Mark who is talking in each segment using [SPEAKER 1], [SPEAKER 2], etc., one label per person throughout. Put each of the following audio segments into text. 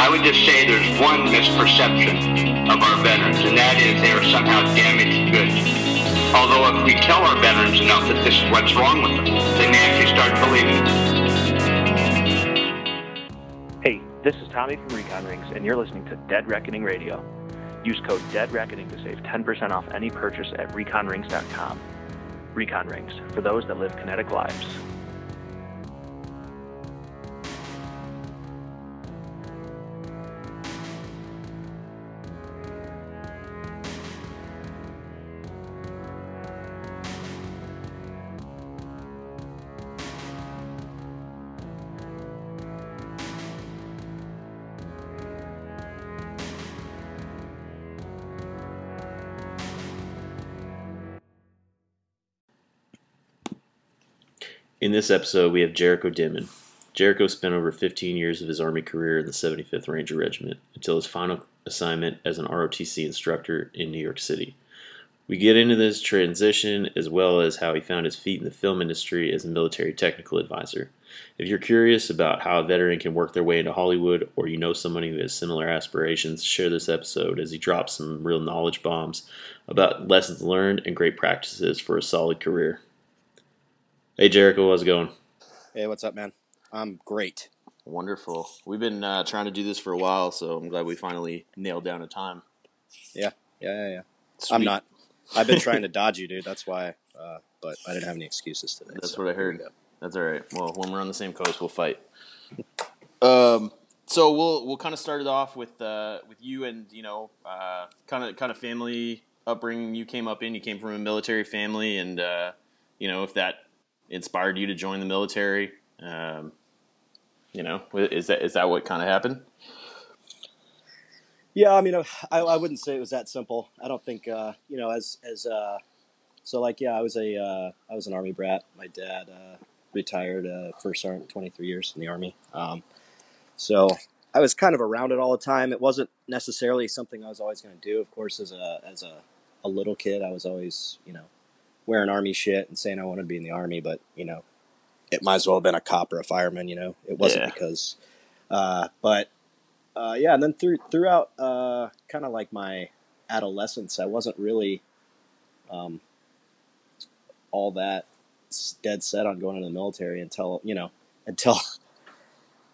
[SPEAKER 1] I would just say there's one misperception of our veterans, and that is they are somehow damaged goods. Although if we tell our veterans enough that this is what's wrong with them, they may actually start believing it.
[SPEAKER 2] Hey, this is Tommy from Recon Rings, and you're listening to Dead Reckoning Radio. Use code Dead Reckoning to save 10% off any purchase at reconrings.com. Recon Rings, for those that live kinetic lives.
[SPEAKER 3] In this episode, we have Jericho Dimon. Jericho spent over 15 years of his Army career in the 75th Ranger Regiment until his final assignment as an ROTC instructor in New York City. We get into this transition as well as how he found his feet in the film industry as a military technical advisor. If you're curious about how a veteran can work their way into Hollywood or you know somebody who has similar aspirations, share this episode as he drops some real knowledge bombs about lessons learned and great practices for a solid career. Hey Jericho, how's it going?
[SPEAKER 4] Hey, what's up, man? I'm great.
[SPEAKER 3] Wonderful. We've been uh, trying to do this for a while, so I'm glad we finally nailed down a time.
[SPEAKER 4] Yeah, yeah, yeah, yeah. I'm not. I've been trying to dodge you, dude. That's why. Uh, but I didn't have any excuses today.
[SPEAKER 3] That's
[SPEAKER 4] so
[SPEAKER 3] what I heard. That's all right. Well, when we're on the same coast, we'll fight. um, so we'll we'll kind of start it off with uh, with you and you know kind of kind of family upbringing you came up in. You came from a military family, and uh, you know if that inspired you to join the military? Um, you know, is that is that what kind of happened?
[SPEAKER 4] Yeah, I mean, I, I wouldn't say it was that simple. I don't think uh, you know, as as uh, so like yeah, I was a uh, I was an army brat. My dad uh, retired uh, first sergeant, twenty three years in the army. Um, so I was kind of around it all the time. It wasn't necessarily something I was always going to do. Of course, as a as a, a little kid, I was always you know wearing army shit and saying I wanted to be in the army, but you know, it might as well have been a cop or a fireman. You know, it wasn't yeah. because. Uh, but uh, yeah, and then through throughout uh, kind of like my adolescence, I wasn't really um, all that dead set on going into the military until you know until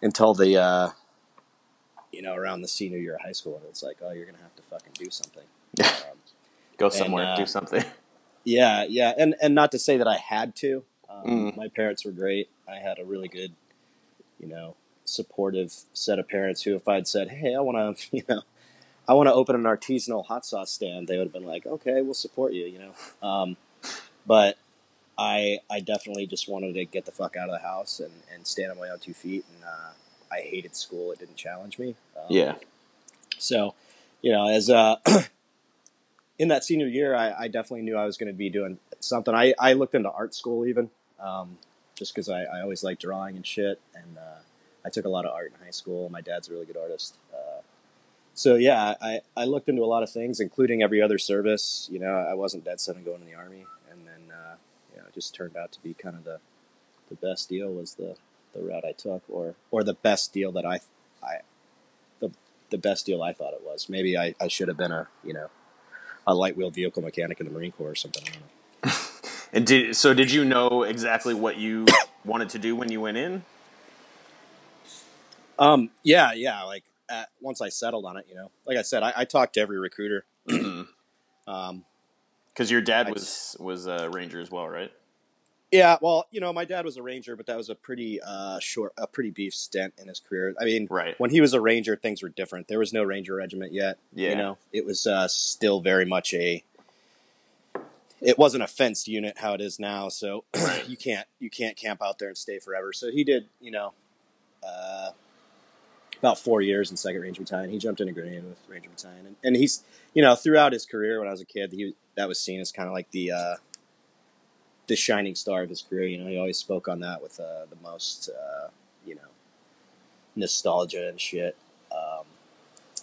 [SPEAKER 4] until the uh, you know around the senior year of high school, and it's like, oh, you're gonna have to fucking do something. Um,
[SPEAKER 3] Go somewhere, and, uh, do something.
[SPEAKER 4] Yeah, yeah, and and not to say that I had to. Um, mm. My parents were great. I had a really good, you know, supportive set of parents who, if I'd said, "Hey, I want to," you know, I want to open an artisanal hot sauce stand, they would have been like, "Okay, we'll support you," you know. Um, but I I definitely just wanted to get the fuck out of the house and, and stand on my own two feet. And uh, I hated school; it didn't challenge me.
[SPEAKER 3] Um, yeah.
[SPEAKER 4] So, you know, as a in that senior year, I, I definitely knew I was going to be doing something. I, I looked into art school even, um, just because I, I always liked drawing and shit. And uh, I took a lot of art in high school. My dad's a really good artist. Uh, so yeah, I, I looked into a lot of things, including every other service. You know, I wasn't dead set on going in the army, and then uh, you know, it just turned out to be kind of the the best deal was the the route I took, or or the best deal that I I the the best deal I thought it was. Maybe I, I should have been a you know a light wheel vehicle mechanic in the Marine Corps or something.
[SPEAKER 3] and did so? Did you know exactly what you wanted to do when you went in?
[SPEAKER 4] Um. Yeah. Yeah. Like at, once I settled on it, you know, like I said, I, I talked to every recruiter.
[SPEAKER 3] Um, because your dad was was a ranger as well, right?
[SPEAKER 4] Yeah, well, you know, my dad was a ranger, but that was a pretty uh, short, a pretty brief stint in his career. I mean,
[SPEAKER 3] right.
[SPEAKER 4] when he was a ranger, things were different. There was no ranger regiment yet.
[SPEAKER 3] Yeah.
[SPEAKER 4] You know, it was uh, still very much a. It wasn't a fenced unit how it is now, so
[SPEAKER 3] right.
[SPEAKER 4] you can't you can't camp out there and stay forever. So he did, you know, uh, about four years in Second Ranger Battalion. He jumped in a grenade with Ranger Battalion, and, and he's, you know, throughout his career when I was a kid, he that was seen as kind of like the uh, the shining star of his career. You know, he always spoke on that with uh, the most, uh, you know, nostalgia and shit. Um,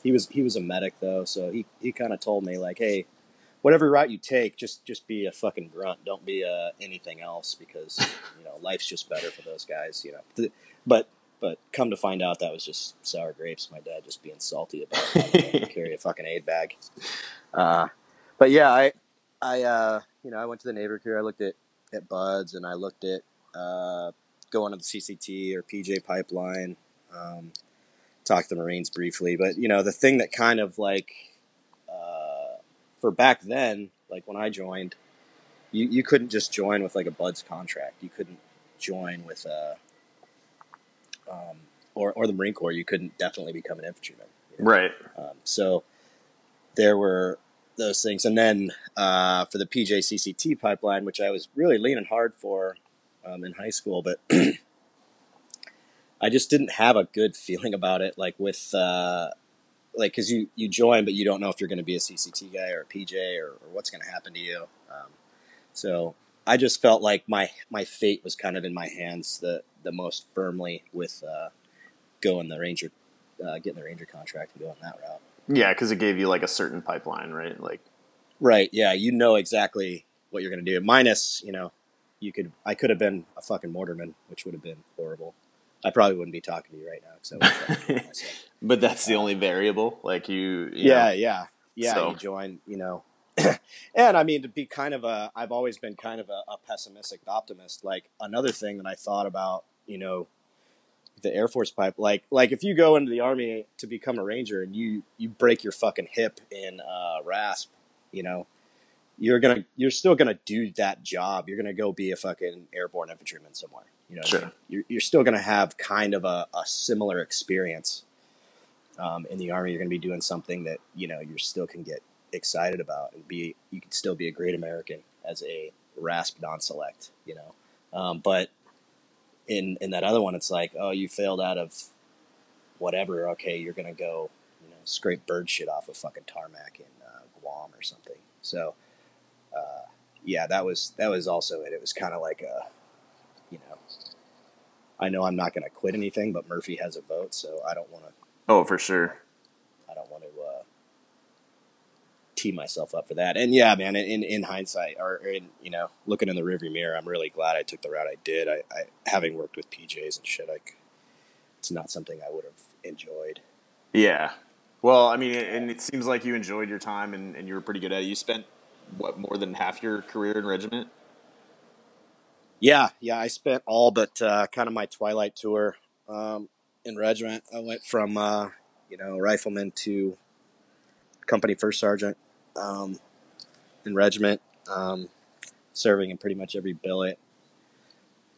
[SPEAKER 4] he was he was a medic though, so he, he kind of told me like, hey, whatever route you take, just just be a fucking grunt. Don't be uh, anything else because you know life's just better for those guys. You know, but but come to find out, that was just sour grapes. My dad just being salty about to carry a fucking aid bag. Uh, but yeah, I, I, uh, you know, I went to the neighbor care. I looked at at BUD/S, and I looked at uh, going to the CCT or PJ pipeline. Um, talked to the Marines briefly, but you know, the thing that kind of like uh, for back then, like when I joined, you, you couldn't just join with like a BUD/S contract. You couldn't join with a um, or or the Marine Corps. You couldn't definitely become an infantryman. you know?
[SPEAKER 5] Right.
[SPEAKER 4] Um, so there were those things, and then uh, for the PJCCT pipeline, which I was really leaning hard for um, in high school, but I just didn't have a good feeling about it. Like with uh, like because you you join, but you don't know if you're going to be a CCT guy or a PJ or, or what's going to happen to you. Um, so I just felt like my my fate was kind of in my hands the the most firmly with uh, going the Ranger, uh, getting the Ranger contract and going that route.
[SPEAKER 5] Yeah, because it gave you like a certain pipeline, right? Like,
[SPEAKER 4] Right. Yeah. You know exactly what you're going to do. Minus, you know, you could. I could have been a fucking mortarman, which would have been horrible. I probably wouldn't be talking to you right now. So.
[SPEAKER 5] but that's the only variable. Like you, you
[SPEAKER 4] yeah,
[SPEAKER 5] know.
[SPEAKER 4] yeah, yeah.
[SPEAKER 5] So-
[SPEAKER 4] You join. You know. and I mean, to be kind of a, I've always been kind of a, a pessimistic optimist. Like another thing that I thought about, you know, the Air Force pipe, like, like if you go into the Army to become a Ranger and you you break your fucking hip in uh, RASP, you know, you're gonna you're still gonna do that job. You're gonna go be a fucking airborne infantryman somewhere. You know,
[SPEAKER 5] sure.
[SPEAKER 4] you're, you're still gonna have kind of a, a similar experience. Um, in the army, you're gonna be doing something that you know you still can get excited about and be. You can still be a great American as a RASP non-select. You know, um, but in in that other one, it's like, oh, you failed out of whatever. Okay, you're gonna go, you know, scrape bird shit off a fucking tarmac in uh, Guam or something. So, uh, yeah, that was that was also it. It was kind of like a, you know, I know I'm not gonna quit anything, but Murphy has a vote, so I don't want to.
[SPEAKER 5] Oh, for sure.
[SPEAKER 4] I don't want to uh, tee myself up for that. And yeah, man, in in hindsight, or in you know, looking in the rearview mirror, I'm really glad I took the route I did. I, I having worked with PJs and shit, like it's not something I would have enjoyed.
[SPEAKER 5] Yeah. Well, I mean, and it seems like you enjoyed your time and, and you were pretty good at it. You spent what more than half your career in regiment?
[SPEAKER 4] Yeah, yeah, I spent all but uh, kind of my twilight tour um, in regiment. I went from uh, you know rifleman to company first sergeant um, in regiment, um, serving in pretty much every billet,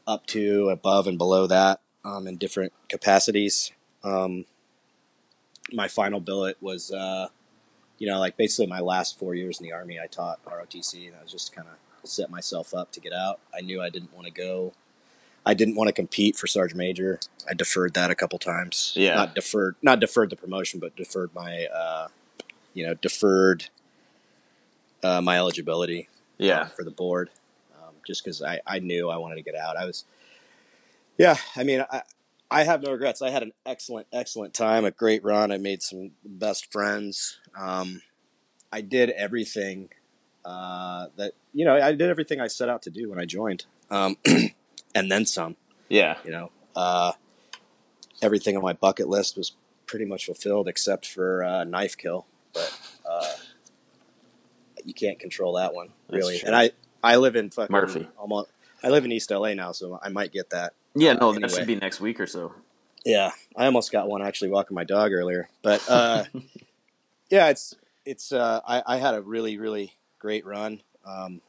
[SPEAKER 4] up to above and below that um, in different capacities. Um, my final billet was, uh, you know, like basically my last four years in the army. I taught ROTC, and I was just kind of set myself up to get out. I knew I didn't want to go. I didn't want to compete for sergeant major. I deferred that a couple times.
[SPEAKER 5] Yeah.
[SPEAKER 4] not deferred, not deferred the promotion, but deferred my, uh, you know, deferred uh, my eligibility
[SPEAKER 5] Yeah.
[SPEAKER 4] for the board, um, just because I, I knew I wanted to get out. I was, yeah, I mean, I, I have no regrets. I had an excellent, excellent time, a great run. I made some best friends. Um, I did everything uh, that, you know, I did everything I set out to do when I joined, um, and then some,
[SPEAKER 5] Yeah.
[SPEAKER 4] you know. Uh, everything on my bucket list was pretty much fulfilled except for uh, knife kill, but uh, you can't control that one really. And I I live in fucking
[SPEAKER 5] Murphy.
[SPEAKER 4] almost. I live in East LA now, so I might get that.
[SPEAKER 5] Yeah, no,
[SPEAKER 4] Uh,
[SPEAKER 5] that should be next week or so.
[SPEAKER 4] Yeah, I almost got one actually walking my dog earlier, but uh, yeah, it's it's. Uh, I, I had a really really great run, um,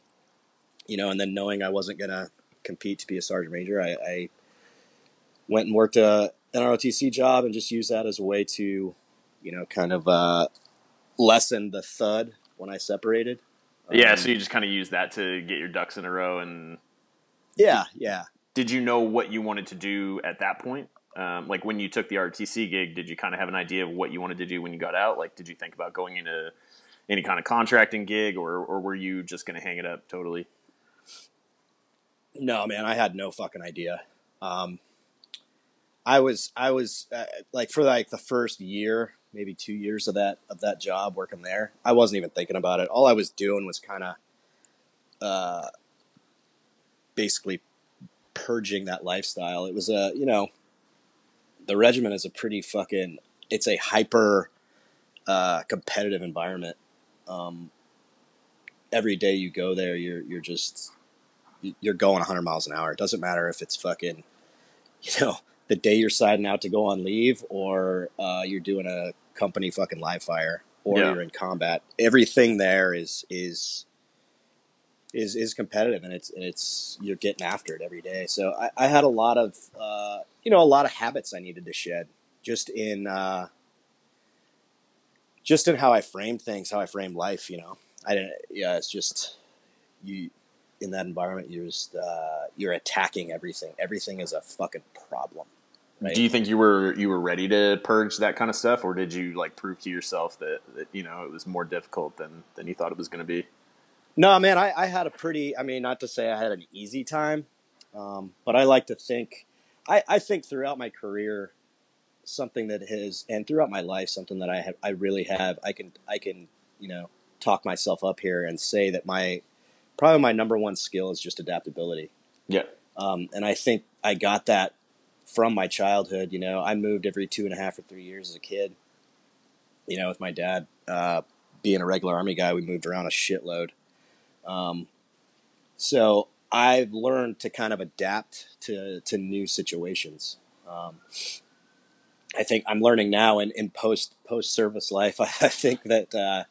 [SPEAKER 4] you know, and then knowing I wasn't gonna compete to be a sergeant major, I, I went and worked a NROTC job and just used that as a way to, you know, kind of uh, lessen the thud when I separated.
[SPEAKER 5] Yeah,
[SPEAKER 4] Um,
[SPEAKER 5] so you just kind of use that to get your ducks in a row. And
[SPEAKER 4] yeah, yeah.
[SPEAKER 5] did you know what you wanted to do at that point? Um, like when you took the RTC gig, did you kind of have an idea of what you wanted to do when you got out? Like, did you think about going into any kind of contracting gig, or or were you just going to hang it up totally?
[SPEAKER 4] No, man, I had no fucking idea. Um, I was, I was uh, like for like the first year, maybe two years of that of that job working there. I wasn't even thinking about it. All I was doing was kind of, uh, basically purging that lifestyle. It was a, you know, the regiment is a pretty fucking. It's a hyper uh, competitive environment. Um, every day you go there, you're you're just you're going 100 miles an hour. It doesn't matter if it's fucking, you know, the day you're signing out to go on leave or uh, you're doing a company fucking live fire or
[SPEAKER 5] Yeah.
[SPEAKER 4] you're in combat. Everything there is is is is competitive and it's and it's you're getting after it every day. So I, I had a lot of uh, you know a lot of habits I needed to shed just in uh, just in how I framed things, how I framed life. You know, I didn't. Yeah, it's just you in that environment. You're just uh, you're attacking everything. Everything is a fucking problem. Right.
[SPEAKER 5] Do you think you were you were ready to purge that kind of stuff, or did you like prove to yourself that, that you know it was more difficult than than you thought it was going to be?
[SPEAKER 4] No, man, I, I had a pretty, I mean, not to say I had an easy time, um, but I like to think, I, I think throughout my career, something that has, and throughout my life, something that I have, I really have, I can, I can, you know, talk myself up here and say that my, probably my number one skill is just adaptability.
[SPEAKER 5] Yeah.
[SPEAKER 4] Um, and I think I got that from my childhood. You know, I moved every two and a half or three years as a kid. You know, with my dad uh, being a regular army guy, we moved around a shitload. Um, so I've learned to kind of adapt to to new situations. Um, I think I'm learning now in, in post post service life. I think that uh,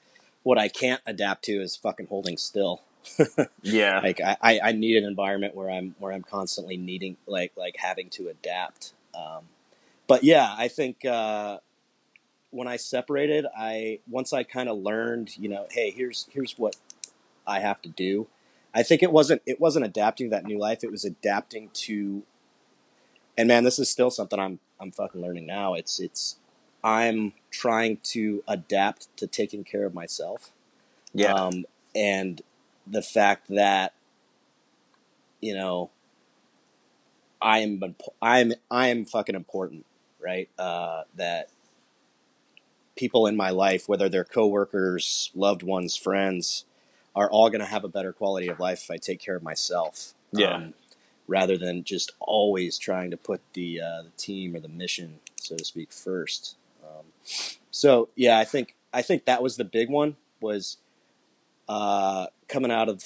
[SPEAKER 4] what I can't adapt to is fucking holding still
[SPEAKER 5] Yeah.
[SPEAKER 4] like I, I, I need an environment where I'm where I'm constantly needing like like having to adapt. Um, but yeah, I think uh, when I separated, I once I kind of learned, you know, hey, here's here's what I have to do. I think it wasn't it wasn't adapting to that new life. It was adapting to. And man, this is still something I'm I'm fucking learning now. It's it's I'm trying to adapt to taking care of myself
[SPEAKER 5] yeah.
[SPEAKER 4] um, and the fact that you know I am I'm I am fucking important, right? Uh, that people in my life, whether they're coworkers, loved ones, friends, are all going to have a better quality of life if I take care of myself.
[SPEAKER 5] Yeah.
[SPEAKER 4] Um, rather than just always trying to put the uh, the team or the mission, so to speak, first. Um, so yeah, I think I think that was the big one was uh, coming out of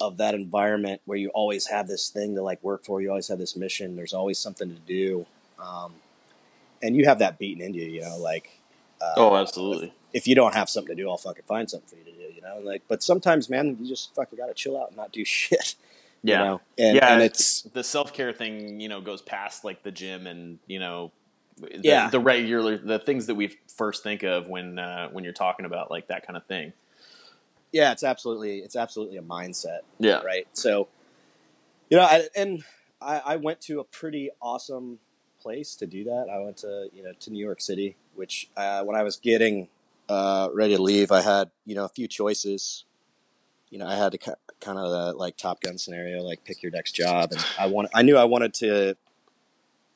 [SPEAKER 4] of that environment where you always have this thing to like work for. You always have this mission. There's always something to do, um, and you have that beaten into you. You know, like uh,
[SPEAKER 5] oh, absolutely.
[SPEAKER 4] if you don't have something to do, I'll fucking find something for you to do. You know, like but sometimes, man, you just fucking gotta chill out and not do shit.
[SPEAKER 5] Yeah.
[SPEAKER 4] You know? and,
[SPEAKER 5] yeah.
[SPEAKER 4] and it's
[SPEAKER 5] the self care thing, you know, goes past like the gym and you know, the,
[SPEAKER 4] Yeah.
[SPEAKER 5] the regular the things that we first think of when uh, when you're talking about like that kind of thing.
[SPEAKER 4] Yeah, it's absolutely it's absolutely a mindset.
[SPEAKER 5] Yeah.
[SPEAKER 4] right? So, you know, I, and I, I went to a pretty awesome place to do that. I went to you know to New York City, which uh, when I was getting uh, ready to leave, I had you know a few choices. You know, I had to ki- kind of the like Top Gun scenario, like pick your next job, and I want I knew I wanted to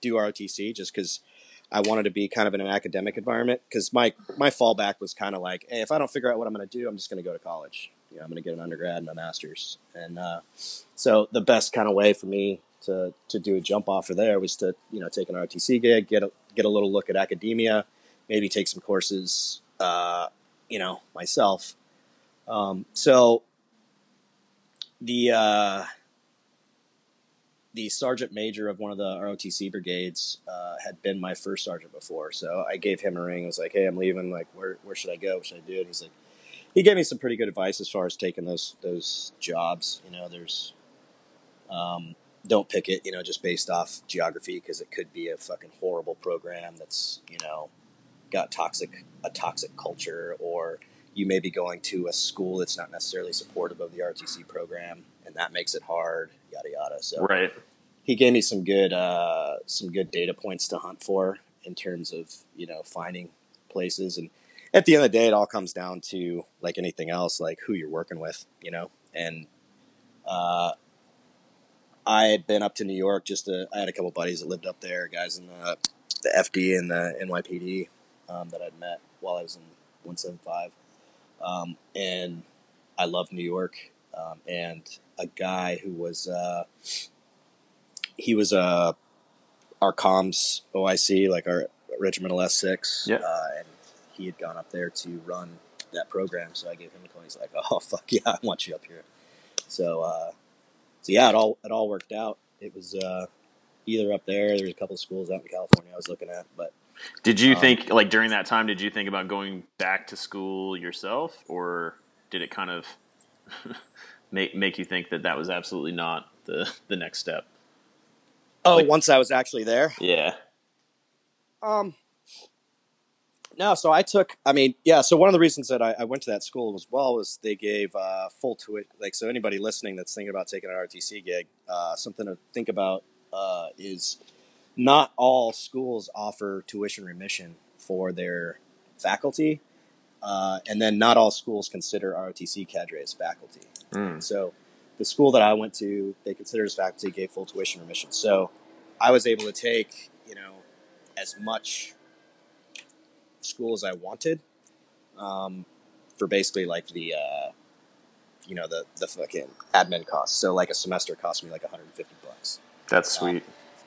[SPEAKER 4] do ROTC just because. I wanted to be kind of in an academic environment because my my fallback was kind of like, hey, if I don't figure out what I'm going to do, I'm just going to go to college. You know, I'm going to get an undergrad and a master's, and uh, so the best kind of way for me to to do a jump offer there was to you know take an RTC gig, get a, get a little look at academia, maybe take some courses, uh, you know, myself. Um, so the uh, the sergeant major of one of the ROTC brigades uh, had been my first sergeant before, so I gave him a ring. I was like, "Hey, I'm leaving. Like, where where should I go? What should I do?" And he's like, he gave me some pretty good advice as far as taking those those jobs. You know, there's um, don't pick it, you know, just based off geography because it could be a fucking horrible program that's you know got toxic a toxic culture, or you may be going to a school that's not necessarily supportive of the RTC program, and that makes it hard. Yada yada. So
[SPEAKER 5] Right.
[SPEAKER 4] He gave me some good uh, some good data points to hunt for in terms of you know finding places. And at the end of the day it all comes down to like anything else like who you're working with you know? And uh, I had been up to New York just to, I had a couple buddies that lived up there guys in the, the FD and the NYPD um, that I'd met while I was in 175 um, and I love New York um, and a guy who was uh, he was a our comms OIC, like our regimental S six.
[SPEAKER 5] Yeah.
[SPEAKER 4] Uh, and he had gone up there to run that program, so I gave him a call. He's like, "Oh fuck yeah, I want you up here." So, uh, so yeah, it all it all worked out. It was uh, either up there. There was a couple of schools out in California I was looking at, but
[SPEAKER 5] Did you
[SPEAKER 4] Um,
[SPEAKER 5] think like during that time? Did you think about going back to school yourself, or did it kind of make make you think that that was absolutely not the the next step?
[SPEAKER 4] Oh,
[SPEAKER 5] Like-
[SPEAKER 4] once I was actually there,
[SPEAKER 5] Yeah.
[SPEAKER 4] Um, no, so I took. I mean, yeah. So one of the reasons that I, I went to that school as well was they gave uh, full tuition. Like, so anybody listening that's thinking about taking an RTC gig, uh, something to think about uh, is not all schools offer tuition remission for their faculty, uh, and then not all schools consider ROTC cadre as faculty.
[SPEAKER 5] Mm.
[SPEAKER 4] So the school that I went to, they considered as faculty gave full tuition remission. So I was able to take, you know, as much school as I wanted um, for basically like the, uh, you know, the, the fucking admin costs. So like a semester cost me like 150 bucks
[SPEAKER 5] That's sweet.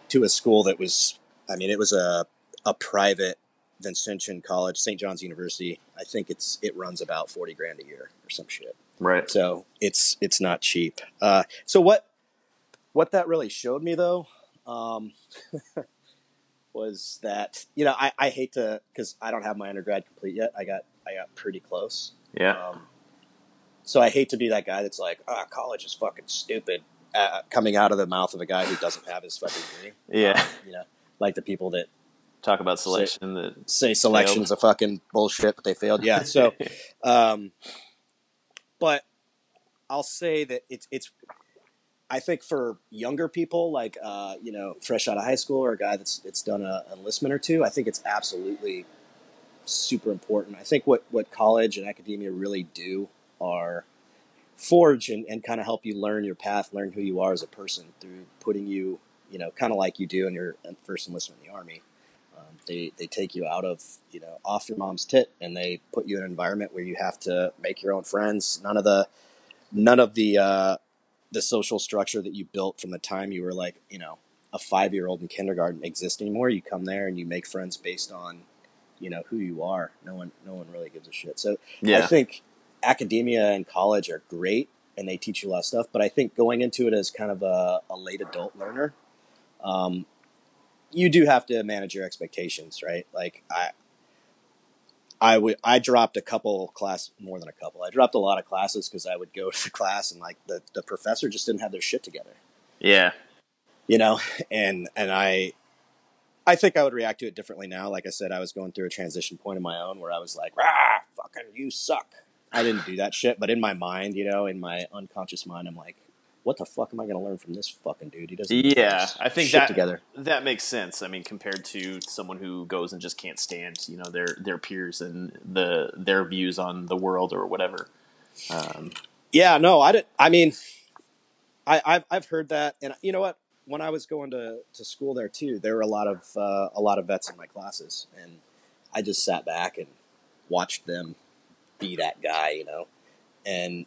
[SPEAKER 4] to a school that was, I mean, it was a, a private Vincentian college, St. John's University. I think it's, it runs about 40 grand a year or some shit.
[SPEAKER 5] Right.
[SPEAKER 4] So it's it's not cheap. Uh, so what what that really showed me though um, was that you know I, I hate to because I don't have my undergrad complete yet. I got I got pretty close.
[SPEAKER 5] Yeah.
[SPEAKER 4] Um, so I hate to be that guy that's like, ah, college is fucking stupid, uh, coming out of the mouth of a guy who doesn't have his fucking degree.
[SPEAKER 5] Yeah.
[SPEAKER 4] You know, like the people that
[SPEAKER 5] Talk about selection. That
[SPEAKER 4] say selection's a fucking bullshit, but they failed. Yeah. So, um, but I'll say that it's it's. I think for younger people, like uh, you know, fresh out of high school, or a guy that's that's done a enlistment or two, I think it's absolutely super important. I think what what college and academia really do are forge and, and kind of help you learn your path, learn who you are as a person through putting you, you know, kind of like you do in your first enlistment in the army. They they take you out of you know off your mom's tit and they put you in an environment where you have to make your own friends. None of the none of the uh, the social structure that you built from the time you were like you know a five year old in kindergarten exists anymore. You come there and you make friends based on you know who you are. No one no one really gives a shit. So
[SPEAKER 5] yeah.
[SPEAKER 4] I think academia and college are great and they teach you a lot of stuff, but I think going into it as kind of a, a late adult learner, um, you do have to manage your expectations, right? Like I, I would, I dropped a couple class, more than a couple. I dropped a lot of classes because I would go to the class and like the, the professor just didn't have their shit together
[SPEAKER 5] Yeah.
[SPEAKER 4] you know and and i i think i would react to it differently now like i said i was going through a transition point of my own where i was like ah fucking you suck i didn't do that shit but in my mind you know in my unconscious mind i'm like what the fuck am i going to learn from this fucking dude he doesn't
[SPEAKER 5] Yeah, I think that
[SPEAKER 4] together
[SPEAKER 5] that makes sense. I mean, compared to someone who goes and just can't stand, you know, their their peers and the their views on the world or whatever. Um,
[SPEAKER 4] yeah no i didn't i mean i i've, I've heard that and you know what when i was going to, to school there too there were a lot of uh, a lot of vets in my classes and i just sat back and watched them be that guy you know and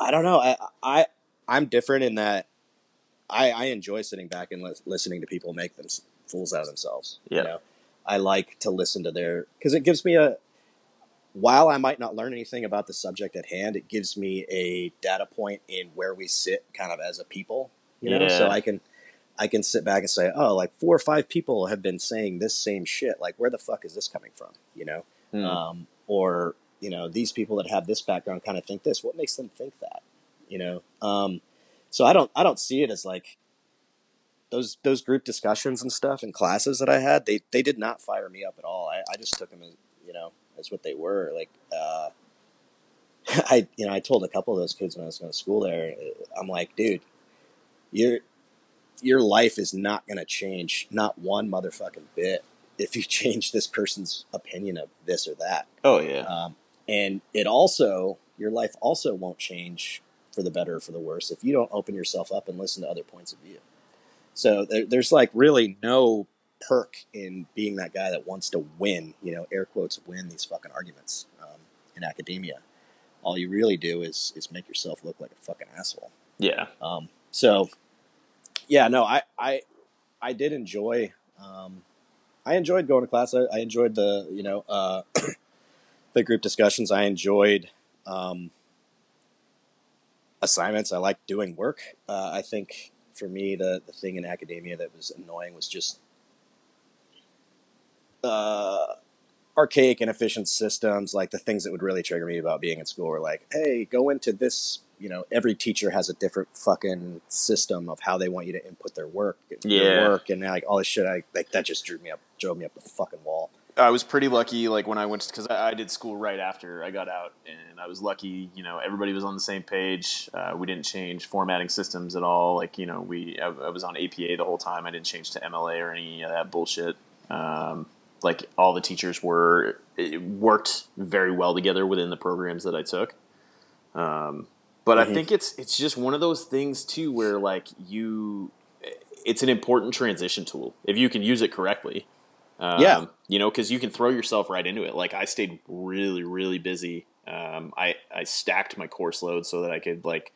[SPEAKER 4] i don't know i i i'm different in that i i enjoy sitting back and lis- listening to people make them fools out of themselves
[SPEAKER 5] Yeah.
[SPEAKER 4] you know i like to listen to their because it gives me a while I might not learn anything about the subject at hand, it gives me a data point in where we sit kind of as a people, you know, so I can, I can sit back and say, oh, like four or five people have been saying this same shit. Like, where the fuck is this coming from? You know?
[SPEAKER 5] hmm.
[SPEAKER 4] Um, or, you know, these people that have this background kind of think this, what makes them think that, you know? Um, so I don't, I don't see it as like those, those group discussions and stuff and classes that I had, they, they did not fire me up at all. I, I just took them as, you know, as what they were. Like, uh, I, you know, I told a couple of those kids when I was going to school there, I'm like, dude, your, your life is not going to change, not one motherfucking bit, if you change this person's opinion of this or that.
[SPEAKER 5] oh yeah,
[SPEAKER 4] Um, and it also, your life also won't change for the better or for the worse if you don't open yourself up and listen to other points of view. So there, there's like really no perk in being that guy that wants to win, you know, air quotes, win these fucking arguments um, in academia. All you really do is is make yourself look like a fucking asshole.
[SPEAKER 5] yeah,
[SPEAKER 4] Um, so, yeah, no, I, I, I did enjoy. Um, I enjoyed going to class. I, I enjoyed the you know uh, the group discussions. I enjoyed um, assignments. I like doing work. Uh, I think for me, the the thing in academia that was annoying was just uh, archaic, inefficient systems. Like the things that would really trigger me about being in school were like, "Hey, go into this." You know, every teacher has a different fucking system of how they want you to input their work,
[SPEAKER 3] Yeah.
[SPEAKER 4] work, and like all this shit. I like that just drew me up, drove me up the fucking wall.
[SPEAKER 3] I was pretty lucky, like when I went because I, I did school right after I got out, and I was lucky. You know, everybody was on the same page. Uh, we didn't change formatting systems at all. Like you know, we I, I was on APA the whole time. I didn't change to MLA or any of that bullshit. Um, like all the teachers were it worked very well together within the programs that I took. Um, but
[SPEAKER 4] Mhm.
[SPEAKER 3] I think it's it's just one of those things too, where like you, it's an important transition tool if you can use it correctly. Um,
[SPEAKER 4] Yeah.
[SPEAKER 3] you know, because you can throw yourself right into it. Like I stayed really, really busy. Um, I I stacked my course load so that I could like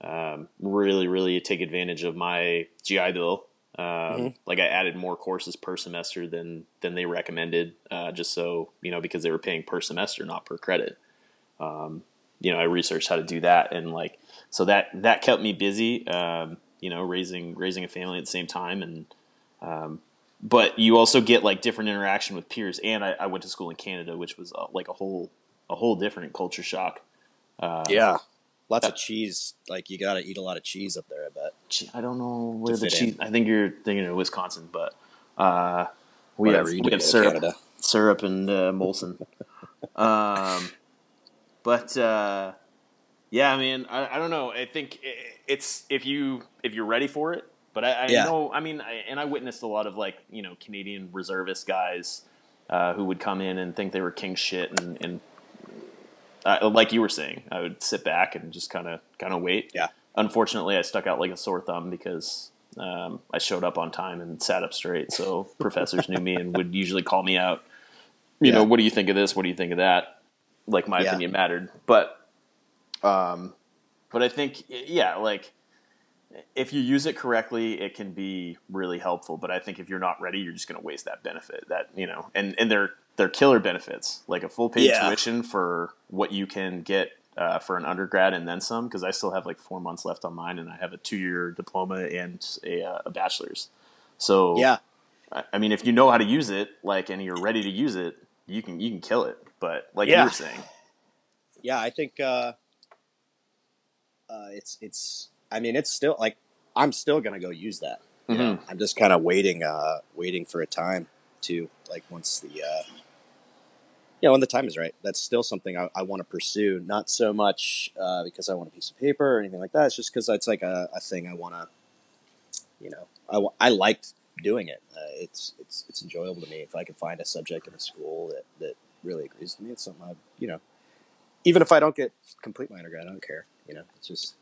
[SPEAKER 3] um, really, really take advantage of my GI Bill. Um,
[SPEAKER 4] Mhm.
[SPEAKER 3] Like I added more courses per semester than than they recommended, uh, just so you know because they were paying per semester, not per credit. Um, you know, I researched how to do that, and like so that that kept me busy. Um, you know, raising raising a family at the same time, and um, but you also get like different interaction with peers. And I, I went to school in Canada, which was uh, like a whole a whole different culture shock. Uh,
[SPEAKER 4] Yeah, lots of cheese. Like you got to eat a lot of cheese up there. I bet.
[SPEAKER 3] I don't know where the cheese. I think you're thinking of Wisconsin, but uh, we
[SPEAKER 4] Whatever,
[SPEAKER 3] have we have syrup,
[SPEAKER 4] Canada.
[SPEAKER 3] syrup and uh, Molson. um, but uh, yeah, I mean, I, I don't know. I think i- it's if you if you're ready for it. But I, I
[SPEAKER 4] Yeah.
[SPEAKER 3] know, I mean, I, and I witnessed a lot of like you know Canadian reservist guys uh, who would come in and think they were king shit, and, and uh, like you were saying, I would sit back and just kind of kind of wait.
[SPEAKER 4] Yeah.
[SPEAKER 3] Unfortunately, I stuck out like a sore thumb because um, I showed up on time and sat up straight. So professors knew me and would usually call me out. You
[SPEAKER 4] Yeah.
[SPEAKER 3] know, what do you think of this? What do you think of that? Like my
[SPEAKER 4] Yeah.
[SPEAKER 3] opinion mattered, but um, but I think yeah, like if you use it correctly, it can be really helpful. But I think if you're not ready, you're just going to waste that benefit. That you know, and and they're they're killer benefits, like a full paid
[SPEAKER 4] Yeah.
[SPEAKER 3] tuition for what you can get uh, for an undergrad and then some. Because I still have like four months left on mine, and I have a two year diploma and a, uh, a bachelor's. So
[SPEAKER 4] Yeah,
[SPEAKER 3] I I mean, if you know how to use it, like, and you're ready to use it, you can you can kill it. But like you
[SPEAKER 4] Yeah.
[SPEAKER 3] were saying,
[SPEAKER 4] yeah. I think uh, uh, it's it's. I mean, it's still like I'm still gonna go use that. You know? I'm just kind of waiting, uh, waiting for a time to like once the, uh, you know when the time is right. That's still something I, I want to pursue. Not so much uh, because I want a piece of paper or anything like that. It's just because it's like a, a thing I want to, you know, I, I liked doing it. Uh, it's it's it's enjoyable to me. If I can find a subject in a school that that really agrees with me, it's something I, you know, even if I don't get complete my undergrad, I don't care. You know, it's just.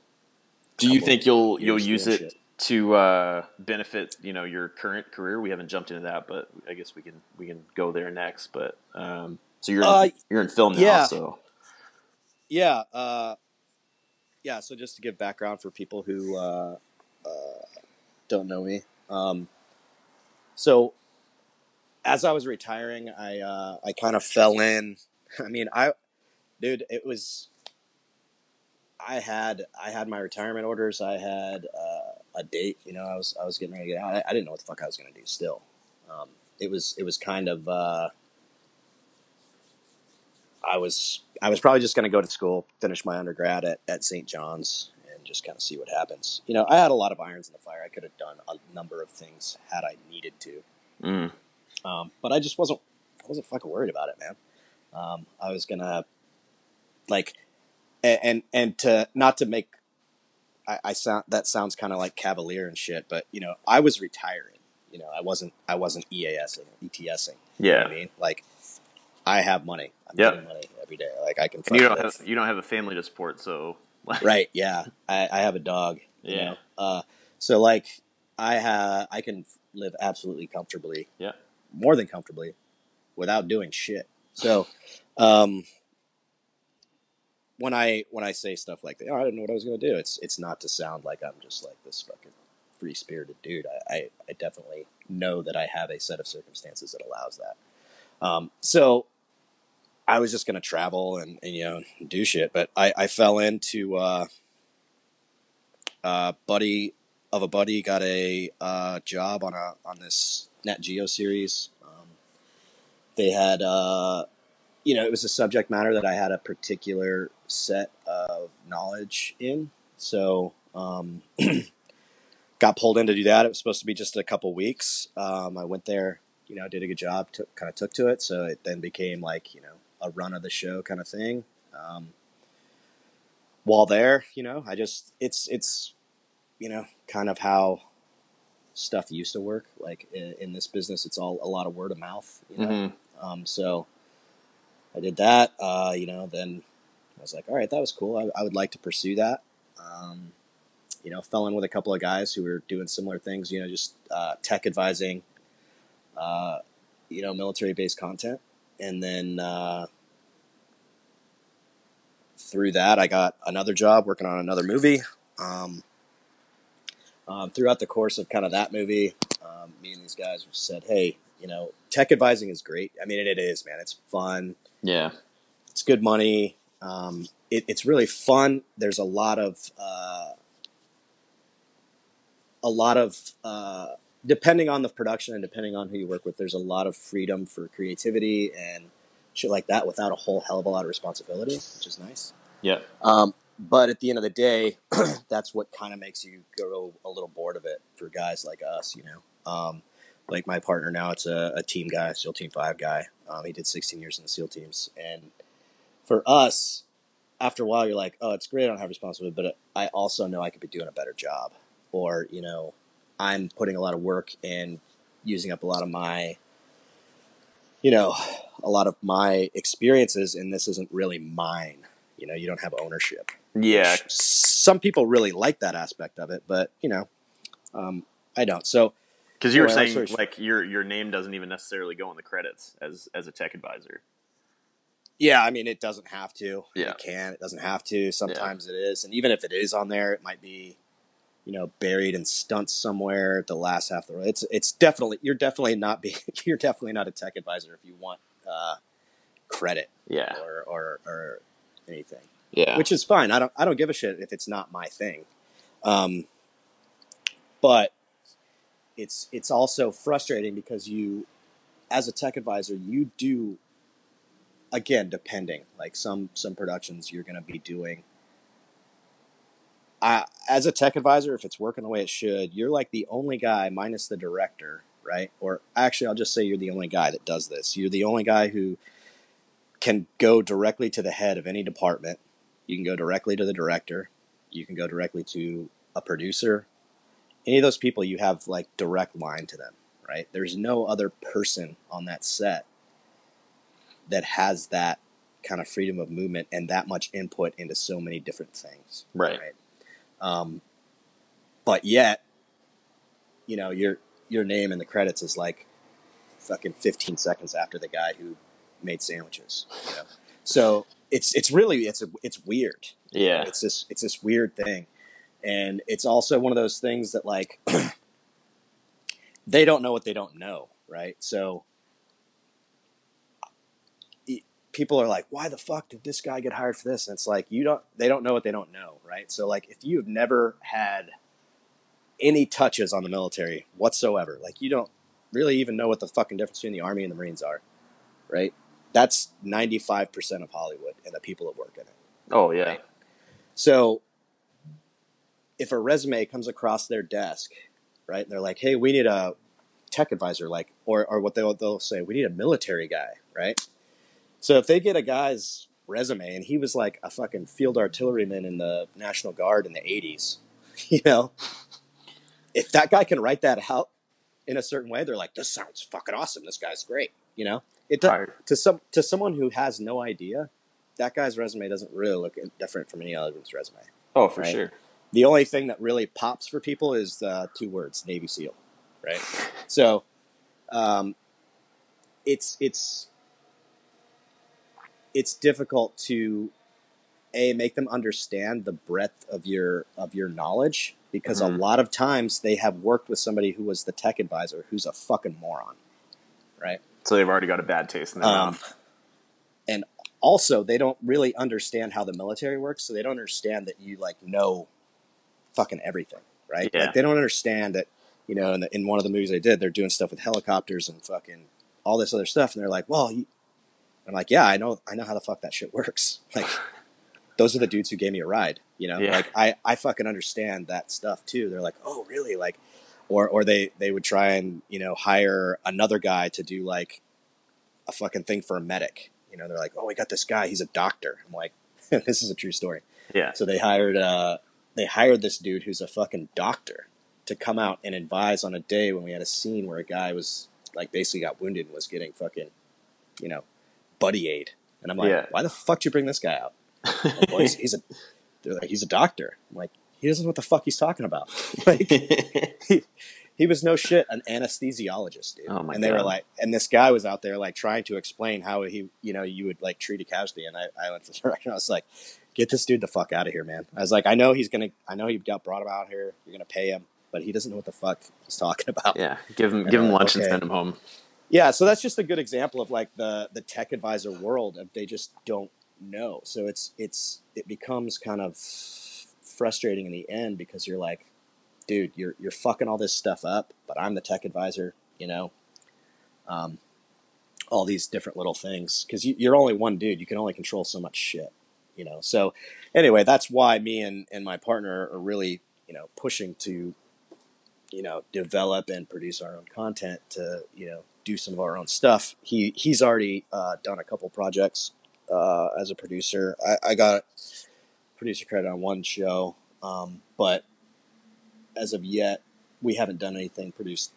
[SPEAKER 3] Do you think you'll you'll use it
[SPEAKER 4] shit.
[SPEAKER 3] to uh, benefit you know your current career? We haven't jumped into that, but I guess we can we can go there next. But um, so you're in,
[SPEAKER 4] Uh,
[SPEAKER 3] you're in film now,
[SPEAKER 4] yeah.
[SPEAKER 3] so
[SPEAKER 4] Yeah, uh, yeah. So just to give background for people who uh, uh, don't know me, um, so as I was retiring, I uh, I kind of fell in. I mean, I, dude, it was. I had I had my retirement orders. I had uh, a date. You know, I was I was getting ready to get out. I, I didn't know what the fuck I was going to do. Still, um, it was it was kind of. Uh, I was I was probably just going to go to school, finish my undergrad at, at St. John's, and just kind of see what happens. You know, I had a lot of irons in the fire. I could have done a number of things had I needed to,
[SPEAKER 3] mm,
[SPEAKER 4] um, but I just wasn't I wasn't fucking worried about it, man. Um, I was gonna like, a- and and to not to make I, I sound that sounds kind of like cavalier and shit, but you know, I was retiring. You know, I wasn't I wasn't EASing, ETSing. You know
[SPEAKER 3] yeah.
[SPEAKER 4] I mean? Like, I have money. I'm
[SPEAKER 3] Yep.
[SPEAKER 4] getting money every day. Like I can.
[SPEAKER 3] And you don't
[SPEAKER 4] live.
[SPEAKER 3] have you don't have a family to support, so
[SPEAKER 4] right yeah I, I have a dog you
[SPEAKER 3] Yeah.
[SPEAKER 4] know? uh, so like i ha i can live absolutely comfortably
[SPEAKER 3] Yeah.
[SPEAKER 4] more than comfortably without doing shit so um when i when i say stuff like that oh, i didn't know what i was going to do it's it's not to sound like i'm just like this fucking free spirited dude. I, I, I definitely know that I have a set of circumstances that allows that. Um, so I was just gonna travel and, and you know do shit, but I, I fell into uh, buddy of a buddy got a uh, job on a on this Nat Geo series. Um, they had uh, you know it was a subject matter that I had a particular set of knowledge in, so um, got pulled in to do that. It was supposed to be just a couple weeks. Um, I went there, you know, did a good job, took, kind of took to it. So it then became like, you know, a run of the show kind of thing. Um, while there, you know, I just, it's, it's, you know, kind of how stuff used to work. Like in, in this business, it's all a lot of word of mouth, you know?
[SPEAKER 3] Mhm.
[SPEAKER 4] Um, so I did that, uh, you know, then I was like, all right, that was cool. I, I would like to pursue that. Um, you know, fell in with a couple of guys who were doing similar things, you know, just uh, tech advising, uh, you know, military based content. And then uh, through that, I got another job working on another movie. Um, um, throughout the course of kind of that movie, um, me and these guys said, hey, you know, tech advising is great. I mean, it is, man. It's fun
[SPEAKER 3] Yeah.
[SPEAKER 4] it's good money. Um, it, it's really fun. There's a lot of uh, a lot of uh, depending on the production and depending on who you work with. There's a lot of freedom for creativity and shit like that without a whole hell of a lot of responsibility, which is nice.
[SPEAKER 3] Yeah.
[SPEAKER 4] Um, but at the end of the day, that's what kind of makes you grow a little bored of it for guys like us, you know. Um, like my partner now, it's a, a team guy, SEAL Team Five guy. Um, he did 16 years in the SEAL teams, and for us, after a while, you're like, oh, it's great. I don't have responsibility, but I also know I could be doing a better job, or you know, I'm putting a lot of work and using up a lot of my, you know, a lot of my experiences, and this isn't really mine. You know, you don't have ownership
[SPEAKER 3] Yeah.
[SPEAKER 4] some people really like that aspect of it, but you know, um, I don't. So
[SPEAKER 3] Because you were saying like your your name doesn't even necessarily go in the credits as as a tech advisor.
[SPEAKER 4] Yeah, I mean, it doesn't have to.
[SPEAKER 3] Yeah.
[SPEAKER 4] It can. It doesn't have to. Sometimes it is, and even if it is on there, it might be, you know, buried in stunts somewhere the last half of the road. It's it's definitely you're definitely not being you're definitely not a tech advisor if you want uh, credit
[SPEAKER 3] Yeah.
[SPEAKER 4] or, or or anything.
[SPEAKER 3] Yeah.
[SPEAKER 4] which is fine. I don't I don't give a shit if it's not my thing. Um, but it's it's also frustrating because you, as a tech advisor, you do. Again, depending like some some productions, you're going to be doing. I, as a tech advisor, if it's working the way it should, you're like the only guy, minus the director, right? Or actually, I'll just say you're the only guy that does this. You're the only guy who can go directly to the head of any department you can go directly to the director. You can go directly to a producer. Any of those people, you have like direct line to them, right? There's no other person on that set that has that kind of freedom of movement and that much input into so many different things,
[SPEAKER 3] Right.
[SPEAKER 4] Um, but yet, you know, your your name in the credits is like fucking 15 seconds after the guy who made sandwiches. You know? So it's it's really it's a, it's weird.
[SPEAKER 3] Yeah.
[SPEAKER 4] It's this it's this weird thing, and it's also one of those things that like they don't know what they don't know, right? So people are like, "Why the fuck did this guy get hired for this?" And it's like you don't they don't know what they don't know, right? So like if you have never had any touches on the military whatsoever, like you don't really even know what the fucking difference between the army and the marines are, right? That's ninety five percent of Hollywood and the people that work in it.
[SPEAKER 3] Oh yeah.
[SPEAKER 4] Right. So if a resume comes across their desk, right, and they're like, "Hey, we need a tech advisor," like, or or what they'll they'll say, "We need a military guy," right? So if they get a guy's resume and he was like a fucking field artilleryman in the National Guard in the '80s, you know, if that guy can write that out in a certain way, they're like, "This sounds fucking awesome. This guy's great," you know. It does,
[SPEAKER 3] Hard.
[SPEAKER 4] to some to someone who has no idea, that guy's resume doesn't really look different from any other's resume.
[SPEAKER 3] Oh, for
[SPEAKER 4] Right.
[SPEAKER 3] sure.
[SPEAKER 4] The only thing that really pops for people is uh, two words: Navy SEAL, right? So, um, it's it's it's difficult to a make them understand the breadth of your of your knowledge because a
[SPEAKER 3] Mhm.
[SPEAKER 4] lot of times they have worked with somebody who was the tech advisor who's a fucking moron, right?
[SPEAKER 3] So they've already got a bad taste in their
[SPEAKER 4] Um,
[SPEAKER 3] mouth.
[SPEAKER 4] and also they don't really understand how the military works, so they don't understand that you like know fucking everything, right?
[SPEAKER 3] Yeah.
[SPEAKER 4] Like they don't understand that you know in, the, in one of the movies they did, they're doing stuff with helicopters and fucking all this other stuff, and they're like, well, you, I'm like, yeah, I know, I know how the fuck that shit works. Like those are the dudes who gave me a ride, you know.
[SPEAKER 3] Yeah.
[SPEAKER 4] Like I, I fucking understand that stuff too. They're like, oh, really? Like, or or they they would try and you know hire another guy to do like a fucking thing for a medic. You know, they're like, oh, we got this guy. He's a doctor. I'm like, this is a true story.
[SPEAKER 3] Yeah.
[SPEAKER 4] So they hired uh they hired this dude who's a fucking doctor to come out and advise on a day when we had a scene where a guy was like basically got wounded and was getting fucking, you know, buddy aid. And I'm like,
[SPEAKER 3] Yeah.
[SPEAKER 4] why the fuck do you bring this guy out? Like, well, he's, he's a they're like, he's a doctor. I'm like, he doesn't know what the fuck he's talking about. like he, he was no shit an anesthesiologist, dude.
[SPEAKER 3] Oh my
[SPEAKER 4] and they were like, and this guy was out there like trying to explain how he, you know, you would like treat a casualty. And I, I went to the direction. I was like, get this dude the fuck out of here, man. I was like, I know he's gonna, I know he got brought him out here. You're gonna pay him, but he doesn't know what the fuck he's talking about.
[SPEAKER 3] yeah. Give him
[SPEAKER 4] And
[SPEAKER 3] give him
[SPEAKER 4] I'm like,
[SPEAKER 3] lunch and send him home.
[SPEAKER 4] Yeah, so that's just a good example of like the the tech advisor world. They just don't know. So it's it's it becomes kind of frustrating in the end because you're like, dude, you're you're fucking all this stuff up, but I'm the tech advisor, you know. Um, all these different little things because you, you're only one dude. You can only control so much shit, you know. So anyway, that's why me and and my partner are really you know pushing to you know develop and produce our own content to you know do some of our own stuff. He he's already uh, done a couple projects uh, as a producer. I, I got producer credit on one show, um, but as of yet, we haven't done anything produced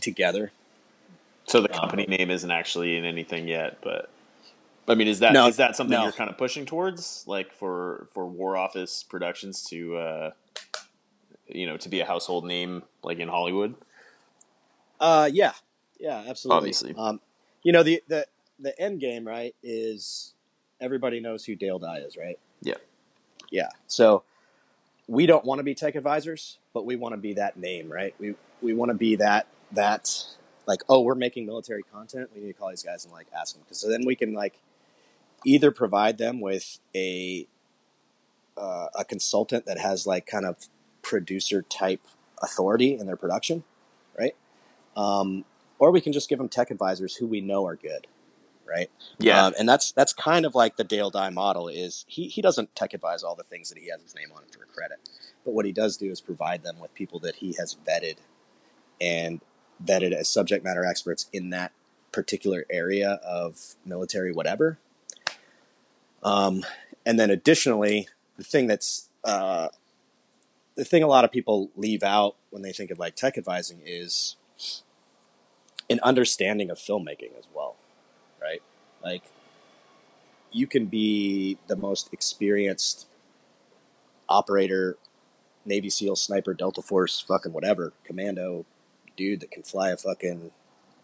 [SPEAKER 4] together.
[SPEAKER 3] So the
[SPEAKER 4] Um,
[SPEAKER 3] company name isn't actually in anything yet, but I mean, is that is
[SPEAKER 4] No,
[SPEAKER 3] that something
[SPEAKER 4] no.
[SPEAKER 3] you're kind of pushing towards, like for for War Office Productions to, uh, you know, to be a household name like in Hollywood?
[SPEAKER 4] Uh, yeah, yeah, absolutely.
[SPEAKER 3] Obviously.
[SPEAKER 4] um, you know the the the end game, right? Is everybody knows who Dale Dye is, right?
[SPEAKER 3] Yeah.
[SPEAKER 4] Yeah. So we don't want to be tech advisors, but we want to be that name, right? We we want to be that that like oh we're making military content. We need to call these guys and like ask them because so then we can like either provide them with a uh, a consultant that has like kind of producer type authority in their production, right? Um, or we can just give them tech advisors who we know are good, right?
[SPEAKER 3] Yeah,
[SPEAKER 4] Um, and that's that's kind of like the Dale Dye model is he, he doesn't tech advise all the things that he has his name on for credit. But what he does do is provide them with people that he has vetted and vetted as subject matter experts in that particular area of military whatever. Um, and then additionally, the thing that's uh, the thing a lot of people leave out when they think of like tech advising is an understanding of filmmaking as well, right? Like you can be the most experienced operator, Navy SEAL, sniper, Delta Force, fucking whatever, commando dude that can fly a fucking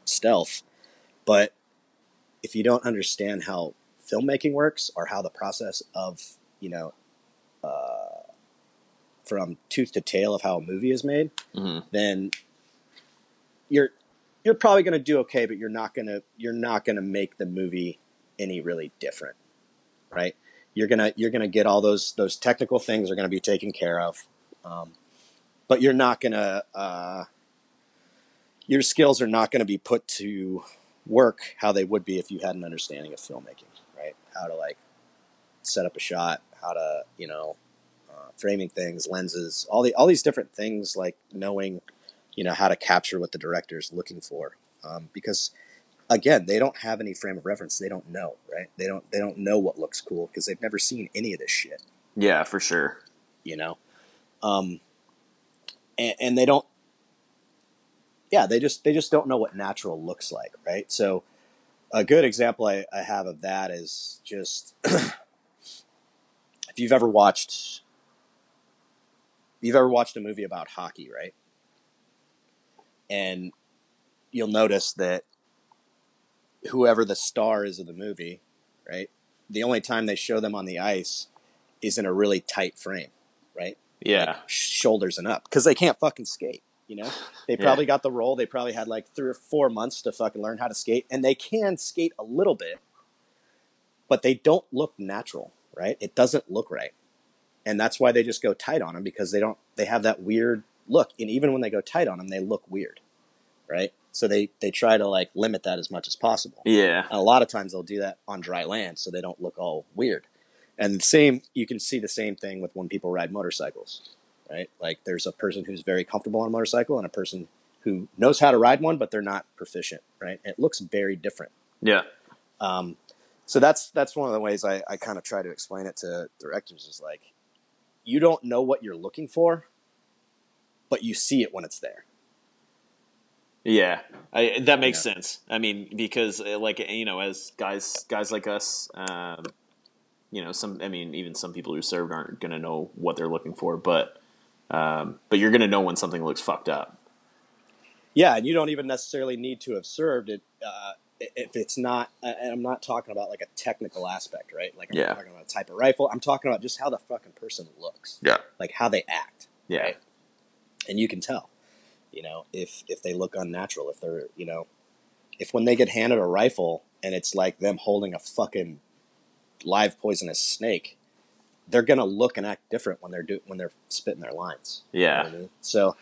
[SPEAKER 4] stealth. But if you don't understand how filmmaking works or how the process of, you know, uh, from tooth to tail of how a movie is made,
[SPEAKER 3] hmm
[SPEAKER 4] then you're you're probably going to do okay, but you're not going to you're not going to make the movie any really different, right? You're gonna you're gonna get all those those technical things are going to be taken care of, um, but you're not gonna uh, your skills are not going to be put to work how they would be if you had an understanding of filmmaking, right? How to like set up a shot, how to you know uh, framing things, lenses, all the all these different things, like knowing you know how to capture what the director is looking for um, because again they don't have any frame of reference. They don't know right? They don't they don't know what looks cool because they've never seen any of this shit.
[SPEAKER 3] Yeah, for sure.
[SPEAKER 4] you know? Um, and, and they don't yeah they just they just don't know what natural looks like right? So a good example I, I have of that is just if you've ever watched you've ever watched a movie about hockey right and you'll notice that whoever the star is of the movie right the only time they show them on the ice is in a really tight frame right
[SPEAKER 3] Yeah.
[SPEAKER 4] like, shoulders and up because they can't fucking skate. You know, they
[SPEAKER 3] Yeah.
[SPEAKER 4] probably got the role. They probably had like three or four months to fucking learn how to skate, and they can skate a little bit, but they don't look natural, right? It doesn't look right, and that's why they just go tight on them because they don't. They have that weird look, and even when they go tight on them, they look weird, right? So they they try to like limit that as much as possible.
[SPEAKER 3] Yeah.
[SPEAKER 4] And a lot of times they'll do that on dry land so they don't look all weird. And the same, you can see the same thing with when people ride motorcycles, right? Like there's a person who's very comfortable on a motorcycle and a person who knows how to ride one, but they're not proficient, right? It looks very different.
[SPEAKER 3] Yeah.
[SPEAKER 4] Um, so that's that's one of the ways I, I kind of try to explain it to directors is like, you don't know what you're looking for, but you see it when it's there.
[SPEAKER 3] Yeah, I, that makes
[SPEAKER 4] Yeah.
[SPEAKER 3] sense. I mean, because uh, like you know, as guys guys like us, um, you know, some I mean, even some people who served aren't going to know what they're looking for, but um, but you're going to know when something looks fucked up.
[SPEAKER 4] Yeah, and you don't even necessarily need to have served it uh, if it's not. And I'm not talking about like a technical aspect, right? Like I'm
[SPEAKER 3] Yeah.
[SPEAKER 4] not talking about a type of rifle. I'm talking about just how the fucking person looks,
[SPEAKER 3] Yeah,
[SPEAKER 4] like how they act,
[SPEAKER 3] yeah,
[SPEAKER 4] Right. And you can tell, you know, if if they look unnatural, if they're, you know, if when they get handed a rifle and it's like them holding a fucking live poisonous snake, they're gonna look and act different when they're do when they're spitting their lines. You know
[SPEAKER 3] yeah,
[SPEAKER 4] I mean? So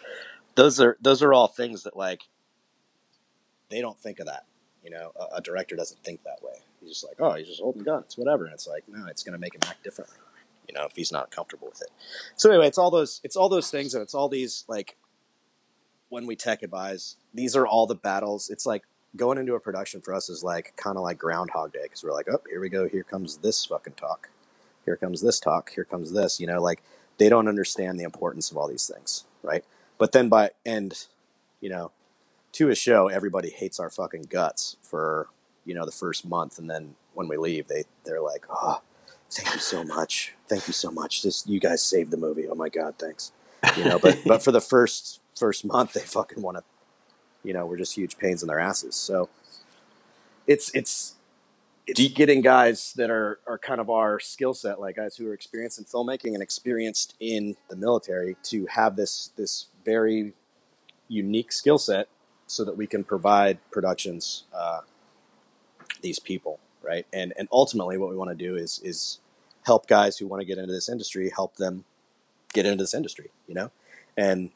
[SPEAKER 4] those are those are all things that like they don't think of that. You know, a, a director doesn't think that way. He's just like, oh, he's just holding guns, whatever. And it's like, no, it's going to make him act differently. You know, if he's not comfortable with it. So anyway, it's all those it's all those things, and it's all these like when we tech advise. These are all the battles. It's like going into a production for us is like kind of like Groundhog Day because we're like, oh, here we go. Here comes this fucking talk. Here comes this talk. Here comes this. You know, like they don't understand the importance of all these things, right? But then by end, you know, to a show, everybody hates our fucking guts for you know the first month, and then when we leave, they they're like, oh, thank you so much, thank you so much. This you guys saved the movie. Oh my god, thanks. You know, but but for the first first month, they fucking want to, you know, we're just huge pains in their asses. So it's it's it's
[SPEAKER 3] you-
[SPEAKER 4] getting guys that are are kind of our skill set, like guys who are experienced in filmmaking and experienced in the military, to have this this very unique skill set, so that we can provide productions uh, these people, right? And and ultimately, what we want to do is is help guys who want to get into this industry, help them get into this industry, you know, and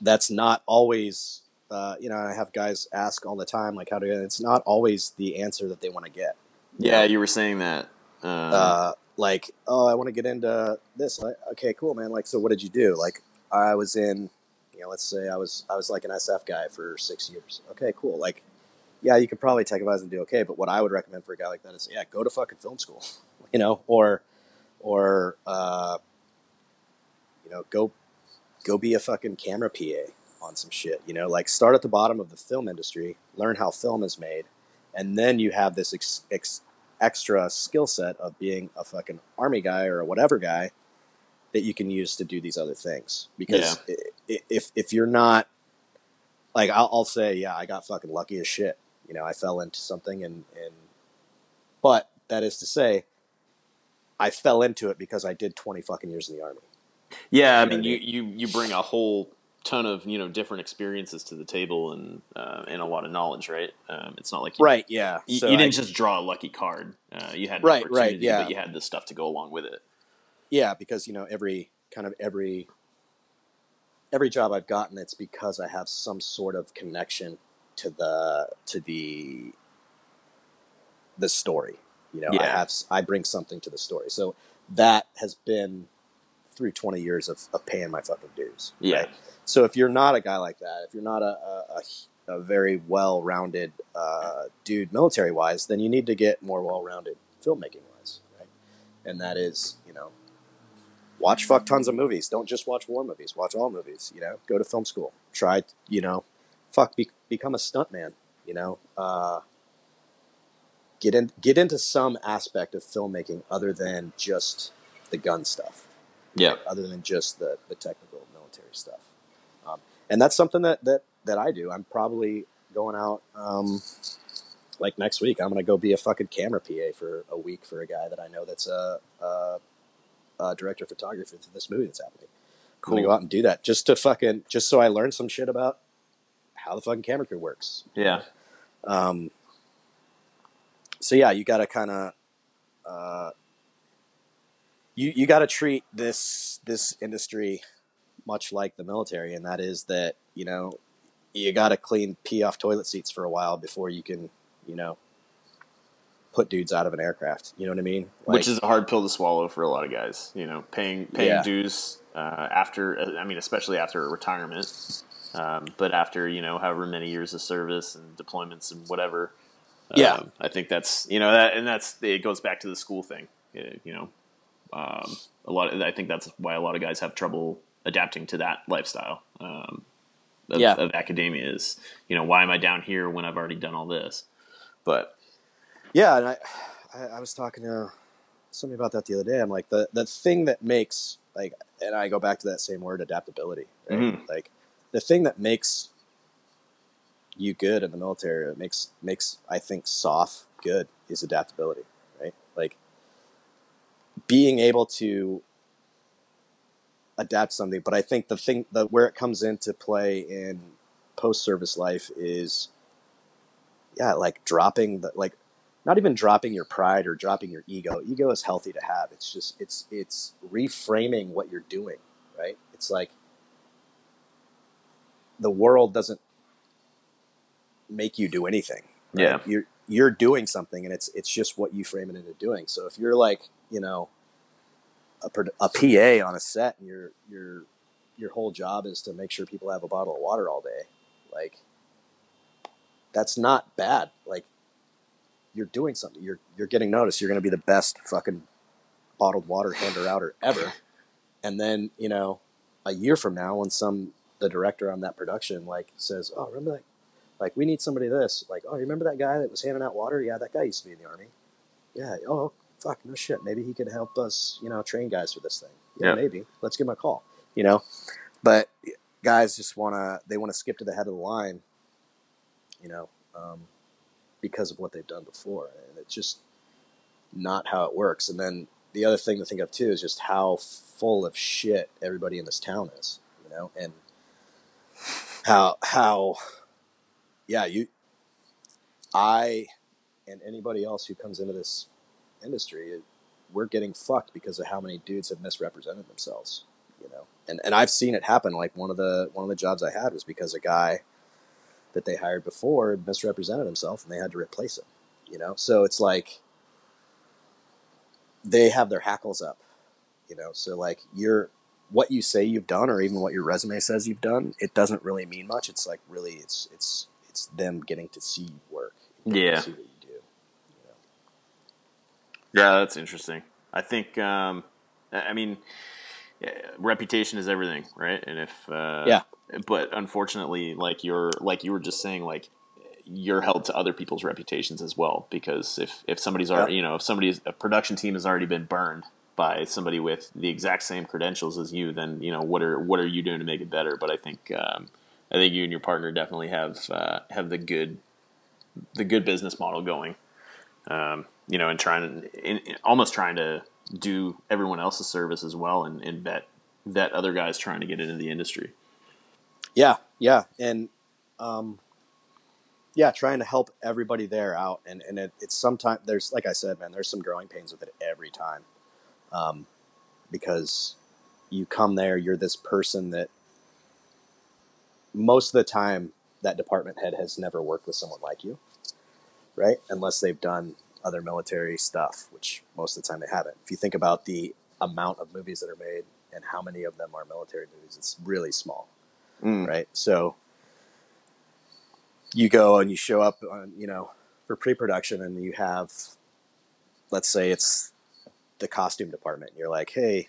[SPEAKER 4] that's not always. Uh, you know, I have guys ask all the time, like, how to get. It's not always the answer that they want to get.
[SPEAKER 3] yeah. You were saying that. Um,
[SPEAKER 4] Uh, like, oh, I want to get into this. Like, okay, cool, man. Like, so what did you do? Like, I was in, you know, let's say I was I was like an SF guy for six years. Okay, cool. Like, yeah, you could probably tech advise and do okay, but what I would recommend for a guy like that is, yeah, go to fucking film school, you know, or, or, uh, you know, go, go be a fucking camera PA on some shit, you know, like start at the bottom of the film industry, learn how film is made, and then you have this ex, ex, extra skill set of being a fucking army guy or a whatever guy that you can use to do these other things. Because i if if you're not like I'll, I'll say, yeah, I got fucking lucky as shit. You know, I fell into something and and but that is to say, I fell into it because I did twenty fucking years in the army.
[SPEAKER 3] Yeah, I mean, you, you you bring a whole ton of you know different experiences to the table and uh, and a lot of knowledge, right? Um, it's not like you,
[SPEAKER 4] Right. Yeah.
[SPEAKER 3] you,
[SPEAKER 4] So
[SPEAKER 3] you didn't
[SPEAKER 4] I-
[SPEAKER 3] just draw a lucky card. Uh, you had
[SPEAKER 4] Right, right, yeah.
[SPEAKER 3] but you had the stuff to go along with it.
[SPEAKER 4] Yeah, because you know every kind of every every job I've gotten, it's because I have some sort of connection to the to the the story. You know, I have I bring something to the story, so that has been through twenty years of, of paying my fucking dues.
[SPEAKER 3] Yeah.
[SPEAKER 4] right? So if you're not a guy like that, if you're not a a, a, a very well rounded uh, dude military wise, then you need to get more well rounded filmmaking wise, right? And that is, you know, watch fuck tons of movies. Don't just watch war movies. Watch all movies. You know, go to film school. Try, you know, fuck, be, become a stuntman. You know, uh, get in, get into some aspect of filmmaking other than just the gun stuff.
[SPEAKER 3] Yeah.
[SPEAKER 4] Other than just the the technical military stuff. Um, and that's something that that that I do. I'm probably going out. Um, like next week, I'm gonna go be a fucking camera PA for a week for a guy that I know that's a, a uh, director of photography for this movie that's happening. I'm gonna go out and do that just to fucking just so I learn some shit about how the fucking camera crew works.
[SPEAKER 3] Yeah.
[SPEAKER 4] Um, so yeah, you got to kind of uh, you you got to treat this this industry much like the military, and that is that you know you got to clean pee off toilet seats for a while before you can you know put dudes out of an aircraft. You know what I mean?
[SPEAKER 3] Which is a hard pill to swallow for a lot of guys. You know, paying paying
[SPEAKER 4] Yeah.
[SPEAKER 3] dues uh, after. I mean, especially after a retirement. Um, but after you know, however many years of service and deployments and whatever.
[SPEAKER 4] Yeah.
[SPEAKER 3] um, I think that's you know that, and that's it goes back to the school thing. Uh, You know, um, a lot. Of, I think that's why a lot of guys have trouble adapting to that lifestyle. Um, of,
[SPEAKER 4] Yeah.
[SPEAKER 3] of academia is you know why am I down here when I've already done all this? But
[SPEAKER 4] Yeah, and I, I, I was talking to somebody about that the other day. I'm like the the thing that makes like, and I go back to that same word, adaptability. Right?
[SPEAKER 3] Mhm.
[SPEAKER 4] Like the thing that makes you good in the military, it makes makes I think soft good is adaptability, right? Like being able to adapt something. But I think the thing the where it comes into play in post service life is yeah, like dropping the like not even dropping your pride or dropping your ego. Ego is healthy to have. It's just it's it's reframing what you're doing, right? It's like the world doesn't make you do anything. right?
[SPEAKER 3] Yeah.
[SPEAKER 4] You're you're doing something and it's it's just what you frame it into doing. So if you're like, you know, a, a PA on a set and your your your whole job is to make sure people have a bottle of water all day, like that's not bad. Like you're doing something. You're you're getting noticed. You're going to be the best fucking bottled water hander outer ever. And then you know, a year from now, when some the director on that production like says, "Oh, remember that? Like we need somebody this. Like, oh, you remember that guy that was handing out water? Yeah, that guy used to be in the army. Yeah. Oh, fuck, no shit. Maybe he could help us. You know, train guys for this thing. Yeah,
[SPEAKER 3] Yeah.
[SPEAKER 4] maybe. Let's give him a call. You know, but guys just want to they want to skip to the head of the line. You know, um, because of what they've done before, and it's just not how it works. And then the other thing to think of too is just how full of shit everybody in this town is. You know, and how how yeah you I and anybody else who comes into this industry we're getting fucked because of how many dudes have misrepresented themselves you know? And and I've seen it happen. Like one of the one of the jobs I had was because a guy that they hired before misrepresented himself and they had to replace him you know? So it's like they have their hackles up you know? So like you're what you say you've done or even what your resume says you've done it doesn't really mean much. It's like really it's it's it's them getting to see you work
[SPEAKER 3] Yeah.
[SPEAKER 4] see what you do
[SPEAKER 3] Yeah, that's interesting. I think, um, I mean, reputation is everything, right? And if, uh,
[SPEAKER 4] Yeah.
[SPEAKER 3] but unfortunately, like you're, like you were just saying, like you're held to other people's reputations as well. Because if, if somebody's already, you know, if somebody's, a production team has already been burned by somebody with the exact same credentials as you, then, you know, what are, what are you doing to make it better? But I think, um, I think you and your partner definitely have, uh, have the good, the good business model going. Um, you know, and trying to, almost trying to do everyone else's service as well and, and vet, vet other guys trying to get into the industry.
[SPEAKER 4] Yeah, yeah, and um, yeah, trying to help everybody there out, and and it, it's sometimes there's like I said, man, there's some growing pains with it every time, um, because you come there, you're this person that most of the time that department head has never worked with someone like you, right? Unless they've done other military stuff, which most of the time they haven't. If you think about the amount of movies that are made and how many of them are military movies, it's really small mm. right? So you go and you show up on, you know, for pre-production and you have, let's say it's the costume department. And you're like, hey,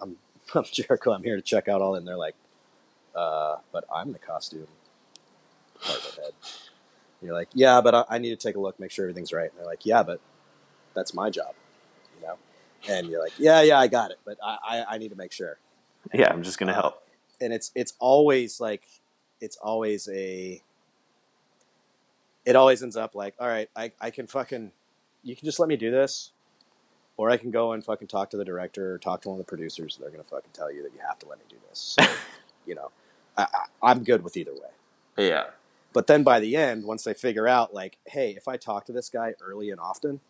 [SPEAKER 4] I'm, I'm Jericho. I'm here to check out all. And they're like, uh, but I'm the costume department head. And you're like, yeah, but I, I need to take a look, make sure everything's right. And they're like, yeah, but that's my job, you know? And you're like, yeah, yeah, I got it, but I, I, I need to make sure
[SPEAKER 3] Yeah, I'm just going to help.
[SPEAKER 4] and it's it's always like it's always a it always ends up like all right I, I can fucking you can just let me do this or I can go and fucking talk to the director or talk to one of the producers. They're gonna fucking tell you that you have to let me do this. So, you know, I, I'm good with either way.
[SPEAKER 3] Yeah.
[SPEAKER 4] But then by the end, once they figure out, like, hey, if I talk to this guy early and often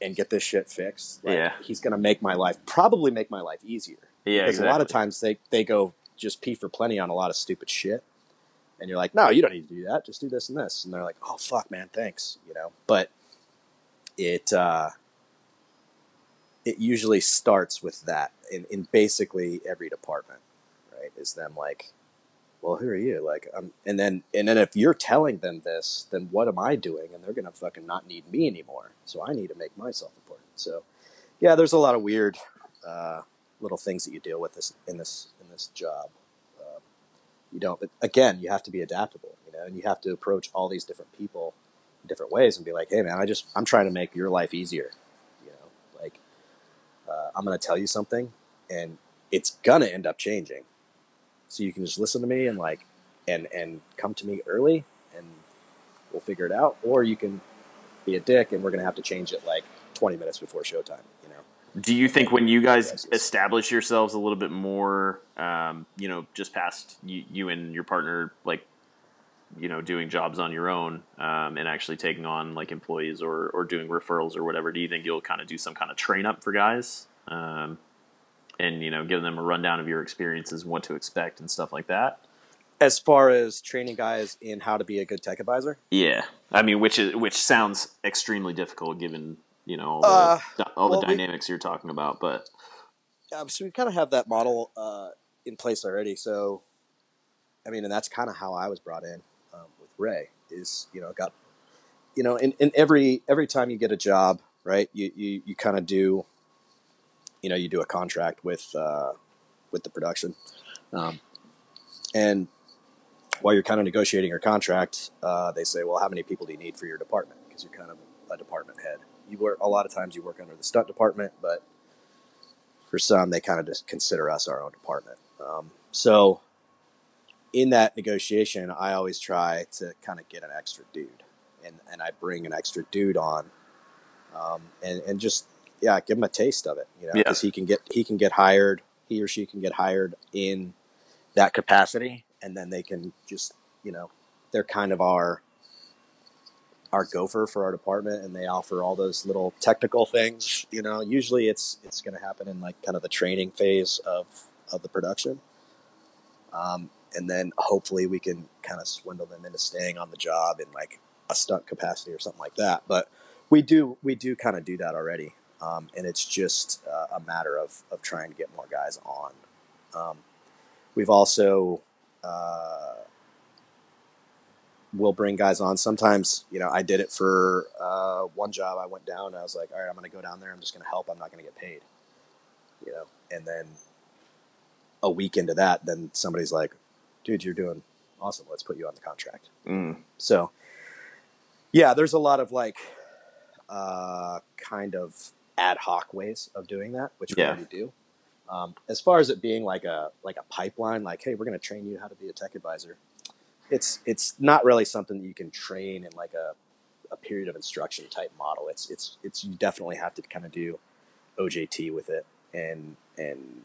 [SPEAKER 4] and get this shit fixed, like,
[SPEAKER 3] Yeah.
[SPEAKER 4] he's gonna make my life probably make my life easier.
[SPEAKER 3] Yeah.
[SPEAKER 4] because
[SPEAKER 3] exactly.
[SPEAKER 4] a lot of times they they go just pee for plenty on a lot of stupid shit, and you're like, no, you don't need to do that. Just do this and this, and they're like, oh fuck, man, thanks, you know. But it uh, it usually starts with that in, in basically every department, right? Is them like, well, who are you? Like, um, and then and then if you're telling them this, then what am I doing? And they're gonna fucking not need me anymore. So I need to make myself important. So yeah, there's a lot of weird. Uh, little things that you deal with this in this in this job. Um, you don't, but again, you have to be adaptable, you know, and you have to approach all these different people in different ways and be like, hey, man, I just I'm trying to make your life easier, you know, like uh, I'm to tell you something, and it's gonna end up changing, so you can just listen to me and like and and come to me early, and we'll figure it out, or you can be a dick, and we're gonna have to change it like 20 minutes before showtime, you know.
[SPEAKER 3] Do you think when you guys establish yourselves a little bit more, um, you know, just past you, you and your partner, like, you know, doing jobs on your own um, and actually taking on like employees or, or doing referrals or whatever, do you think you'll kind of do some kind of train up for guys? Um, and, you know, give them a rundown of your experiences and what to expect and stuff like that?
[SPEAKER 4] as far as training guys in how to be a good tech advisor
[SPEAKER 3] Yeah. I mean, which is, which sounds extremely difficult given, you know, all the,
[SPEAKER 4] Uh,
[SPEAKER 3] all the
[SPEAKER 4] well, we-
[SPEAKER 3] dynamics you're talking about, but
[SPEAKER 4] yeah, so we kind of have that model uh, in place already so i mean and that's kind of how i was brought in um, with ray is you know got you know in, in every every time you get a job right you you, you kind of do you know you do a contract with uh, with the production. Um, and while you're kind of negotiating your contract uh, they say well how many people do you need for your department? Because you're kind of a department head. You work a lot of times you work under the stunt department but for some they kind of just consider us our own department. Um, so in that negotiation i always try to kind of get an extra dude and, and i bring an extra dude on um, and, and just yeah give him a taste of it you know
[SPEAKER 3] Yeah.
[SPEAKER 4] because he can get he can get hired he or she can get hired in that capacity and then they can just you know they're kind of our our gopher for our department and they offer all those little technical things you know. Usually it's it's going to happen in like kind of the training phase of of the production. Um, and then hopefully we can kind of swindle them into staying on the job in like a stunt capacity or something like that. But we do we do kind of do that already um, and it's just uh, a matter of of trying to get more guys on um, we've also uh, we'll bring guys on. Sometimes, you know, I did it for uh, one job. I went down. I was like, all right, I'm going to go down there. I'm just going to help. I'm not going to get paid. You know, and then a week into that, then somebody's like, dude, you're doing awesome. Let's put you on the contract.
[SPEAKER 3] mm,
[SPEAKER 4] So, yeah, there's a lot of like uh, kind of ad hoc ways of doing that, which we
[SPEAKER 3] Yeah.
[SPEAKER 4] already do. Um, as far as it being like a like a pipeline, like hey, we're going to train you how to be a tech advisor. It's it's not really something that you can train in like a, a period of instruction type model. It's it's it's you definitely have to kind of do OJT with it, and and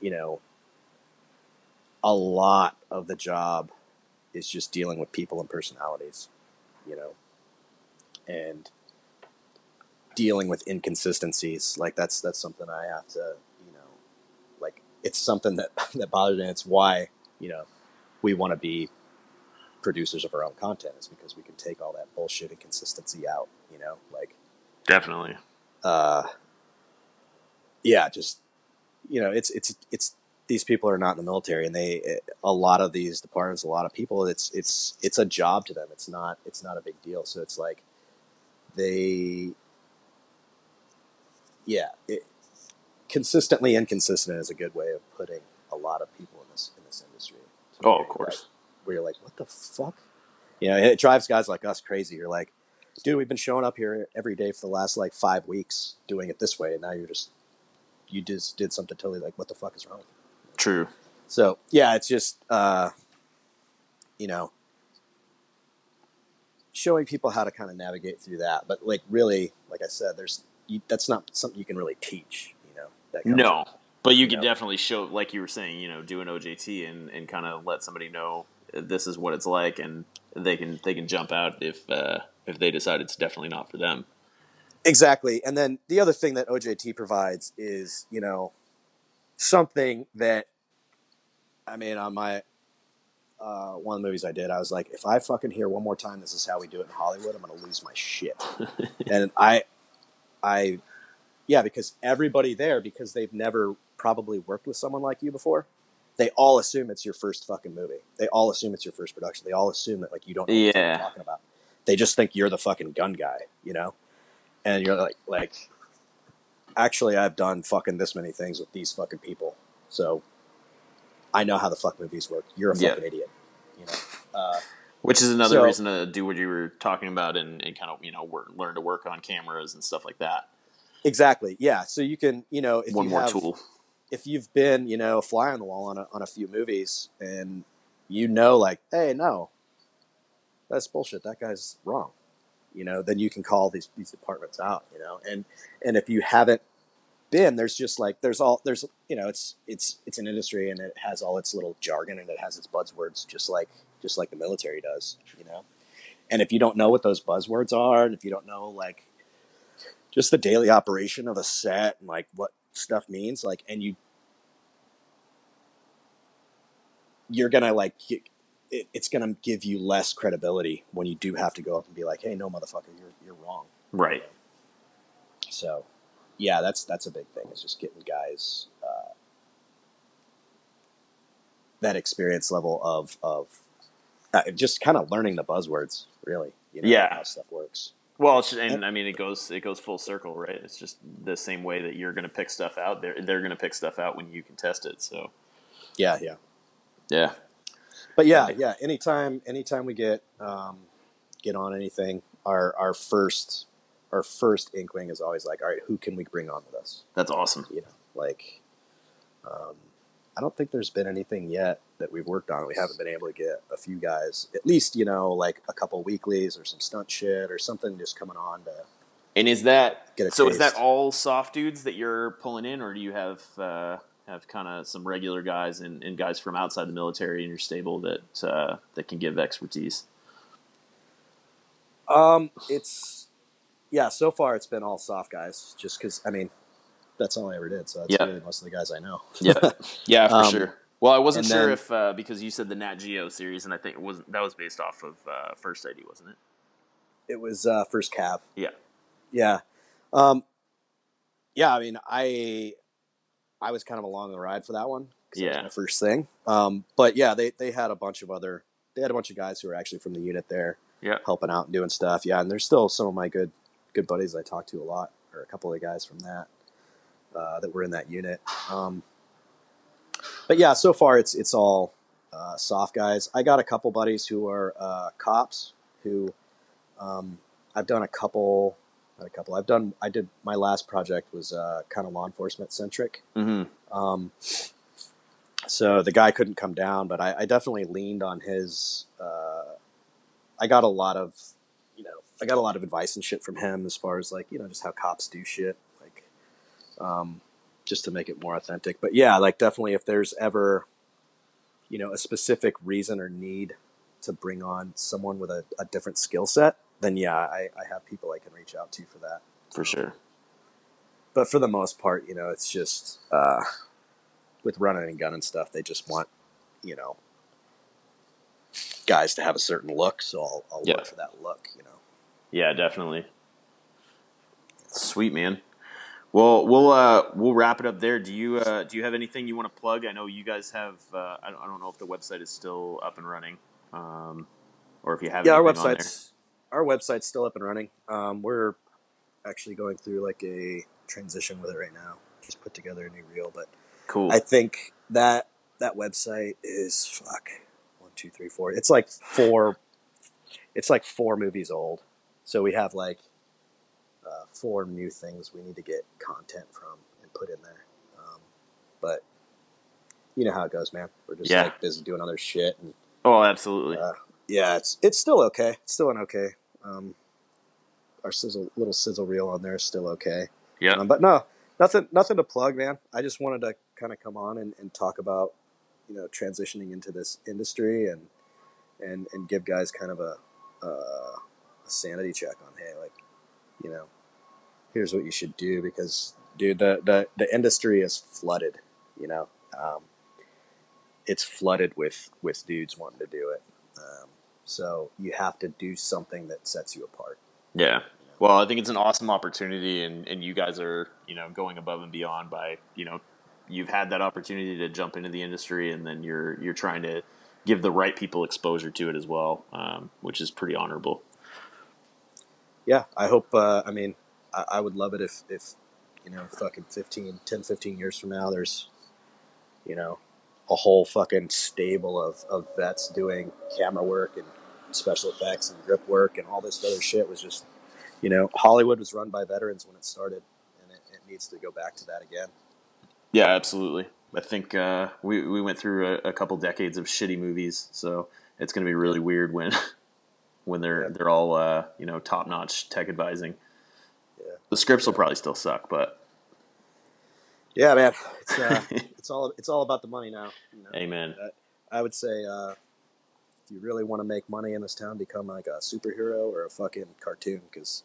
[SPEAKER 4] you know a lot of the job is just dealing with people and personalities, you know, and dealing with inconsistencies. Like that's that's something I have to, you know, like it's something that that bothers me. And it's why you know we want to be producers of our own content is because we can take all that bullshit inconsistency out. You know, like
[SPEAKER 3] definitely.
[SPEAKER 4] uh, yeah, just you know, it's it's it's these people are not in the military, and they a lot of these departments, a lot of people, it's it's it's a job to them. It's not it's not a big deal. So it's like they, yeah, it, consistently inconsistent is a good way of putting a lot of people in this in this industry.
[SPEAKER 3] Oh, of course.
[SPEAKER 4] Where you're like, what the fuck? You know, it drives guys like us crazy. You're like, dude, we've been showing up here every day for the last like five weeks doing it this way, and now you're just you just did something totally like, what the fuck is wrong? with you?
[SPEAKER 3] True.
[SPEAKER 4] So yeah, it's just uh, you know showing people how to kind of navigate through that. But like really, like I said, there's you, that's not something you can really teach. You know. That kind of-
[SPEAKER 3] No, but you can
[SPEAKER 4] know.
[SPEAKER 3] definitely show, like you were saying, you know, do an OJT and, and kind of let somebody know this is what it's like, and they can they can jump out if uh, if they decide it's definitely not for them.
[SPEAKER 4] Exactly. And then the other thing that OJT provides is, you know, something that, I mean, on my, uh, one of the movies I did, I was like, if I fucking hear one more time, this is how we do it in Hollywood, I'm going to lose my shit. and I, I, yeah, because everybody there, because they've never probably worked with someone like you before, they all assume it's your first fucking movie. They all assume it's your first production. They all assume that like you don't know what
[SPEAKER 3] Yeah.
[SPEAKER 4] you're talking about. They just think you're the fucking gun guy, you know? And you're like, like, actually, I've done fucking this many things with these fucking people, so I know how the fuck movies work. You're a
[SPEAKER 3] Yeah.
[SPEAKER 4] fucking idiot, you know. Uh,
[SPEAKER 3] Which is another
[SPEAKER 4] So-
[SPEAKER 3] reason to do what you were talking about and, and kind of you know work, learn to work on cameras and stuff like that.
[SPEAKER 4] exactly, yeah. So you can, you know, if
[SPEAKER 3] One
[SPEAKER 4] you
[SPEAKER 3] more
[SPEAKER 4] have,
[SPEAKER 3] tool.
[SPEAKER 4] if you've been, you know, a fly on the wall on a, on a few movies and you know, like, hey, no, that's bullshit. That guy's wrong. You know, then you can call these these departments out. You know, and and if you haven't been, there's just like there's all there's you know it's it's it's an industry and it has all its little jargon and it has its buzzwords just like just like the military does. You know, and if you don't know what those buzzwords are, and if you don't know like just the daily operation of a set and like what stuff means, like, and you you're gonna like it, it's gonna give you less credibility when you do have to go up and be like, "Hey, no, motherfucker, you're you're wrong."
[SPEAKER 3] Right.
[SPEAKER 4] So, yeah, that's that's a big thing. Is just getting guys uh, that experience level of of uh, just kind of learning the buzzwords, really. You know,
[SPEAKER 3] Yeah.
[SPEAKER 4] how stuff works.
[SPEAKER 3] Well, it's, and I mean, it goes it goes full circle, right? It's just the same way that you're going to pick stuff out. They're they're going to pick stuff out when you can test it. So
[SPEAKER 4] Yeah, yeah.
[SPEAKER 3] yeah,
[SPEAKER 4] But yeah, yeah. Anytime, anytime we get um, get on anything, our our first our first inkling is always like, all right, who can we bring on with us?
[SPEAKER 3] that's awesome.
[SPEAKER 4] You know, like, um, I don't think there's been anything yet that we've worked on. We haven't been able to get a few guys, at least you know, like a couple weeklies or some stunt shit or something just coming on to.
[SPEAKER 3] And is that so? Is that all soft dudes that you're pulling in, or do you have uh, have kind of some regular guys and, and guys from outside the military in your stable that uh, that can give expertise?
[SPEAKER 4] Um, it's yeah. So far, it's been all soft guys, just because I mean, that's all I ever did. So that's
[SPEAKER 3] Yeah.
[SPEAKER 4] really most of the guys I know.
[SPEAKER 3] Yeah, yeah, for
[SPEAKER 4] Um,
[SPEAKER 3] sure. Well, I wasn't sure
[SPEAKER 4] then-
[SPEAKER 3] if uh, because you said the Nat Geo series, and I think it was that was based off of uh, First ID, wasn't it?
[SPEAKER 4] it was uh, First Cav.
[SPEAKER 3] Yeah.
[SPEAKER 4] Yeah. Um, yeah, I mean, I I was kind of along the ride for that one because that
[SPEAKER 3] Yeah.
[SPEAKER 4] was my first thing. Um, but yeah, they they had a bunch of other they had a bunch of guys who were actually from the unit there
[SPEAKER 3] Yeah.
[SPEAKER 4] helping out and doing stuff. Yeah, and there's still some of my good good buddies I talk to a lot, or a couple of guys from that uh, that were in that unit. Um, but yeah, so far it's it's all uh, soft guys. I got a couple buddies who are uh, cops who um, I've done a couple, not a couple. I've done. I did my last project was uh, kind of law enforcement centric.
[SPEAKER 3] Mm-hmm.
[SPEAKER 4] Um, so the guy couldn't come down, but I, I definitely leaned on his. Uh, I got a lot of, you know, I got a lot of advice and shit from him as far as like you know just how cops do shit, um, just to make it more authentic. But yeah, like definitely if there's ever, you know, a specific reason or need to bring on someone with a, a different skill set, then yeah, I, I have people I can reach out to for that
[SPEAKER 3] For sure.
[SPEAKER 4] but for the most part, you know, it's just uh, with running and gun and stuff. They just want, you know, guys to have a certain look. So I'll, I'll
[SPEAKER 3] Yeah.
[SPEAKER 4] look for that look. You know.
[SPEAKER 3] Yeah, definitely. Sweet man. Well, we'll uh, we'll wrap it up there. Do you uh, do you have anything you want to plug? I know you guys have. Uh, I, don't, I don't know if the website is still up and running, um, or if you have.
[SPEAKER 4] Yeah, our website's our website's still up and running. Um, we're actually going through like a transition with it right now. Just put together a new reel, but
[SPEAKER 3] cool.
[SPEAKER 4] I think that that website is fuck one, two, three, four. It's like four. It's like four movies old. So we have like uh, four new things we need to get content from and put in there. Um, but you know how it goes, man. We're just
[SPEAKER 3] Yeah.
[SPEAKER 4] like busy doing other shit, and
[SPEAKER 3] oh, absolutely.
[SPEAKER 4] uh, yeah, it's it's still okay. It's still an okay. Um, our sizzle, little sizzle reel on there is still okay.
[SPEAKER 3] Yeah.
[SPEAKER 4] Um, but no, nothing nothing to plug, man. I just wanted to kind of come on and, and talk about you know transitioning into this industry and and and give guys kind of a, uh, a sanity check on hey, like you know, here's what you should do because dude, the the the industry is flooded. You know, um, it's flooded with with dudes wanting to do it. Um, so you have to do something that sets you apart.
[SPEAKER 3] Yeah. Well, I think it's an awesome opportunity, and, and you guys are, you know, going above and beyond by, you know, you've had that opportunity to jump into the industry, and then you're you're trying to give the right people exposure to it as well, um, which is pretty honorable.
[SPEAKER 4] Yeah, I hope. Uh, I mean, I, I would love it if if you know, fucking 15, 10, 15 years from now, there's, you know, a whole fucking stable of, of vets doing camera work and special effects and grip work and all this other shit was just, you know, Hollywood was run by veterans when it started, and it, it needs to go back to that again.
[SPEAKER 3] Yeah, absolutely. I think uh, we we went through a, a, couple decades of shitty movies, so it's going to be really weird when when they're yeah. they're all uh, you know top notch tech advising. The scripts will probably still suck, but
[SPEAKER 4] yeah, man, it's uh, it's all it's all about the money now.
[SPEAKER 3] You know? Amen.
[SPEAKER 4] I, I would say uh, if you really want to make money in this town, become like a superhero or a fucking cartoon because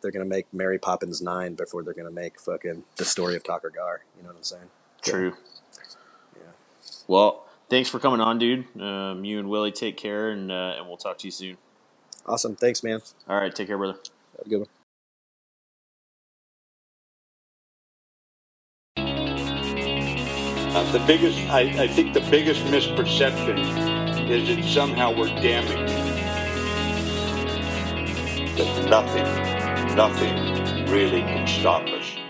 [SPEAKER 4] they're gonna make Mary Poppins nine before they're gonna make fucking the story of Takur Ghar. You know what I'm saying?
[SPEAKER 3] True. Yeah. Well, thanks for coming on, dude. Um, you and Willie take care, and uh, and we'll talk to you soon.
[SPEAKER 4] Awesome. Thanks, man.
[SPEAKER 3] All right. Take care, brother.
[SPEAKER 4] Have a good one.
[SPEAKER 6] Uh, the biggest, I, I think the biggest misperception is that somehow we're damaged. That nothing, nothing really can stop us.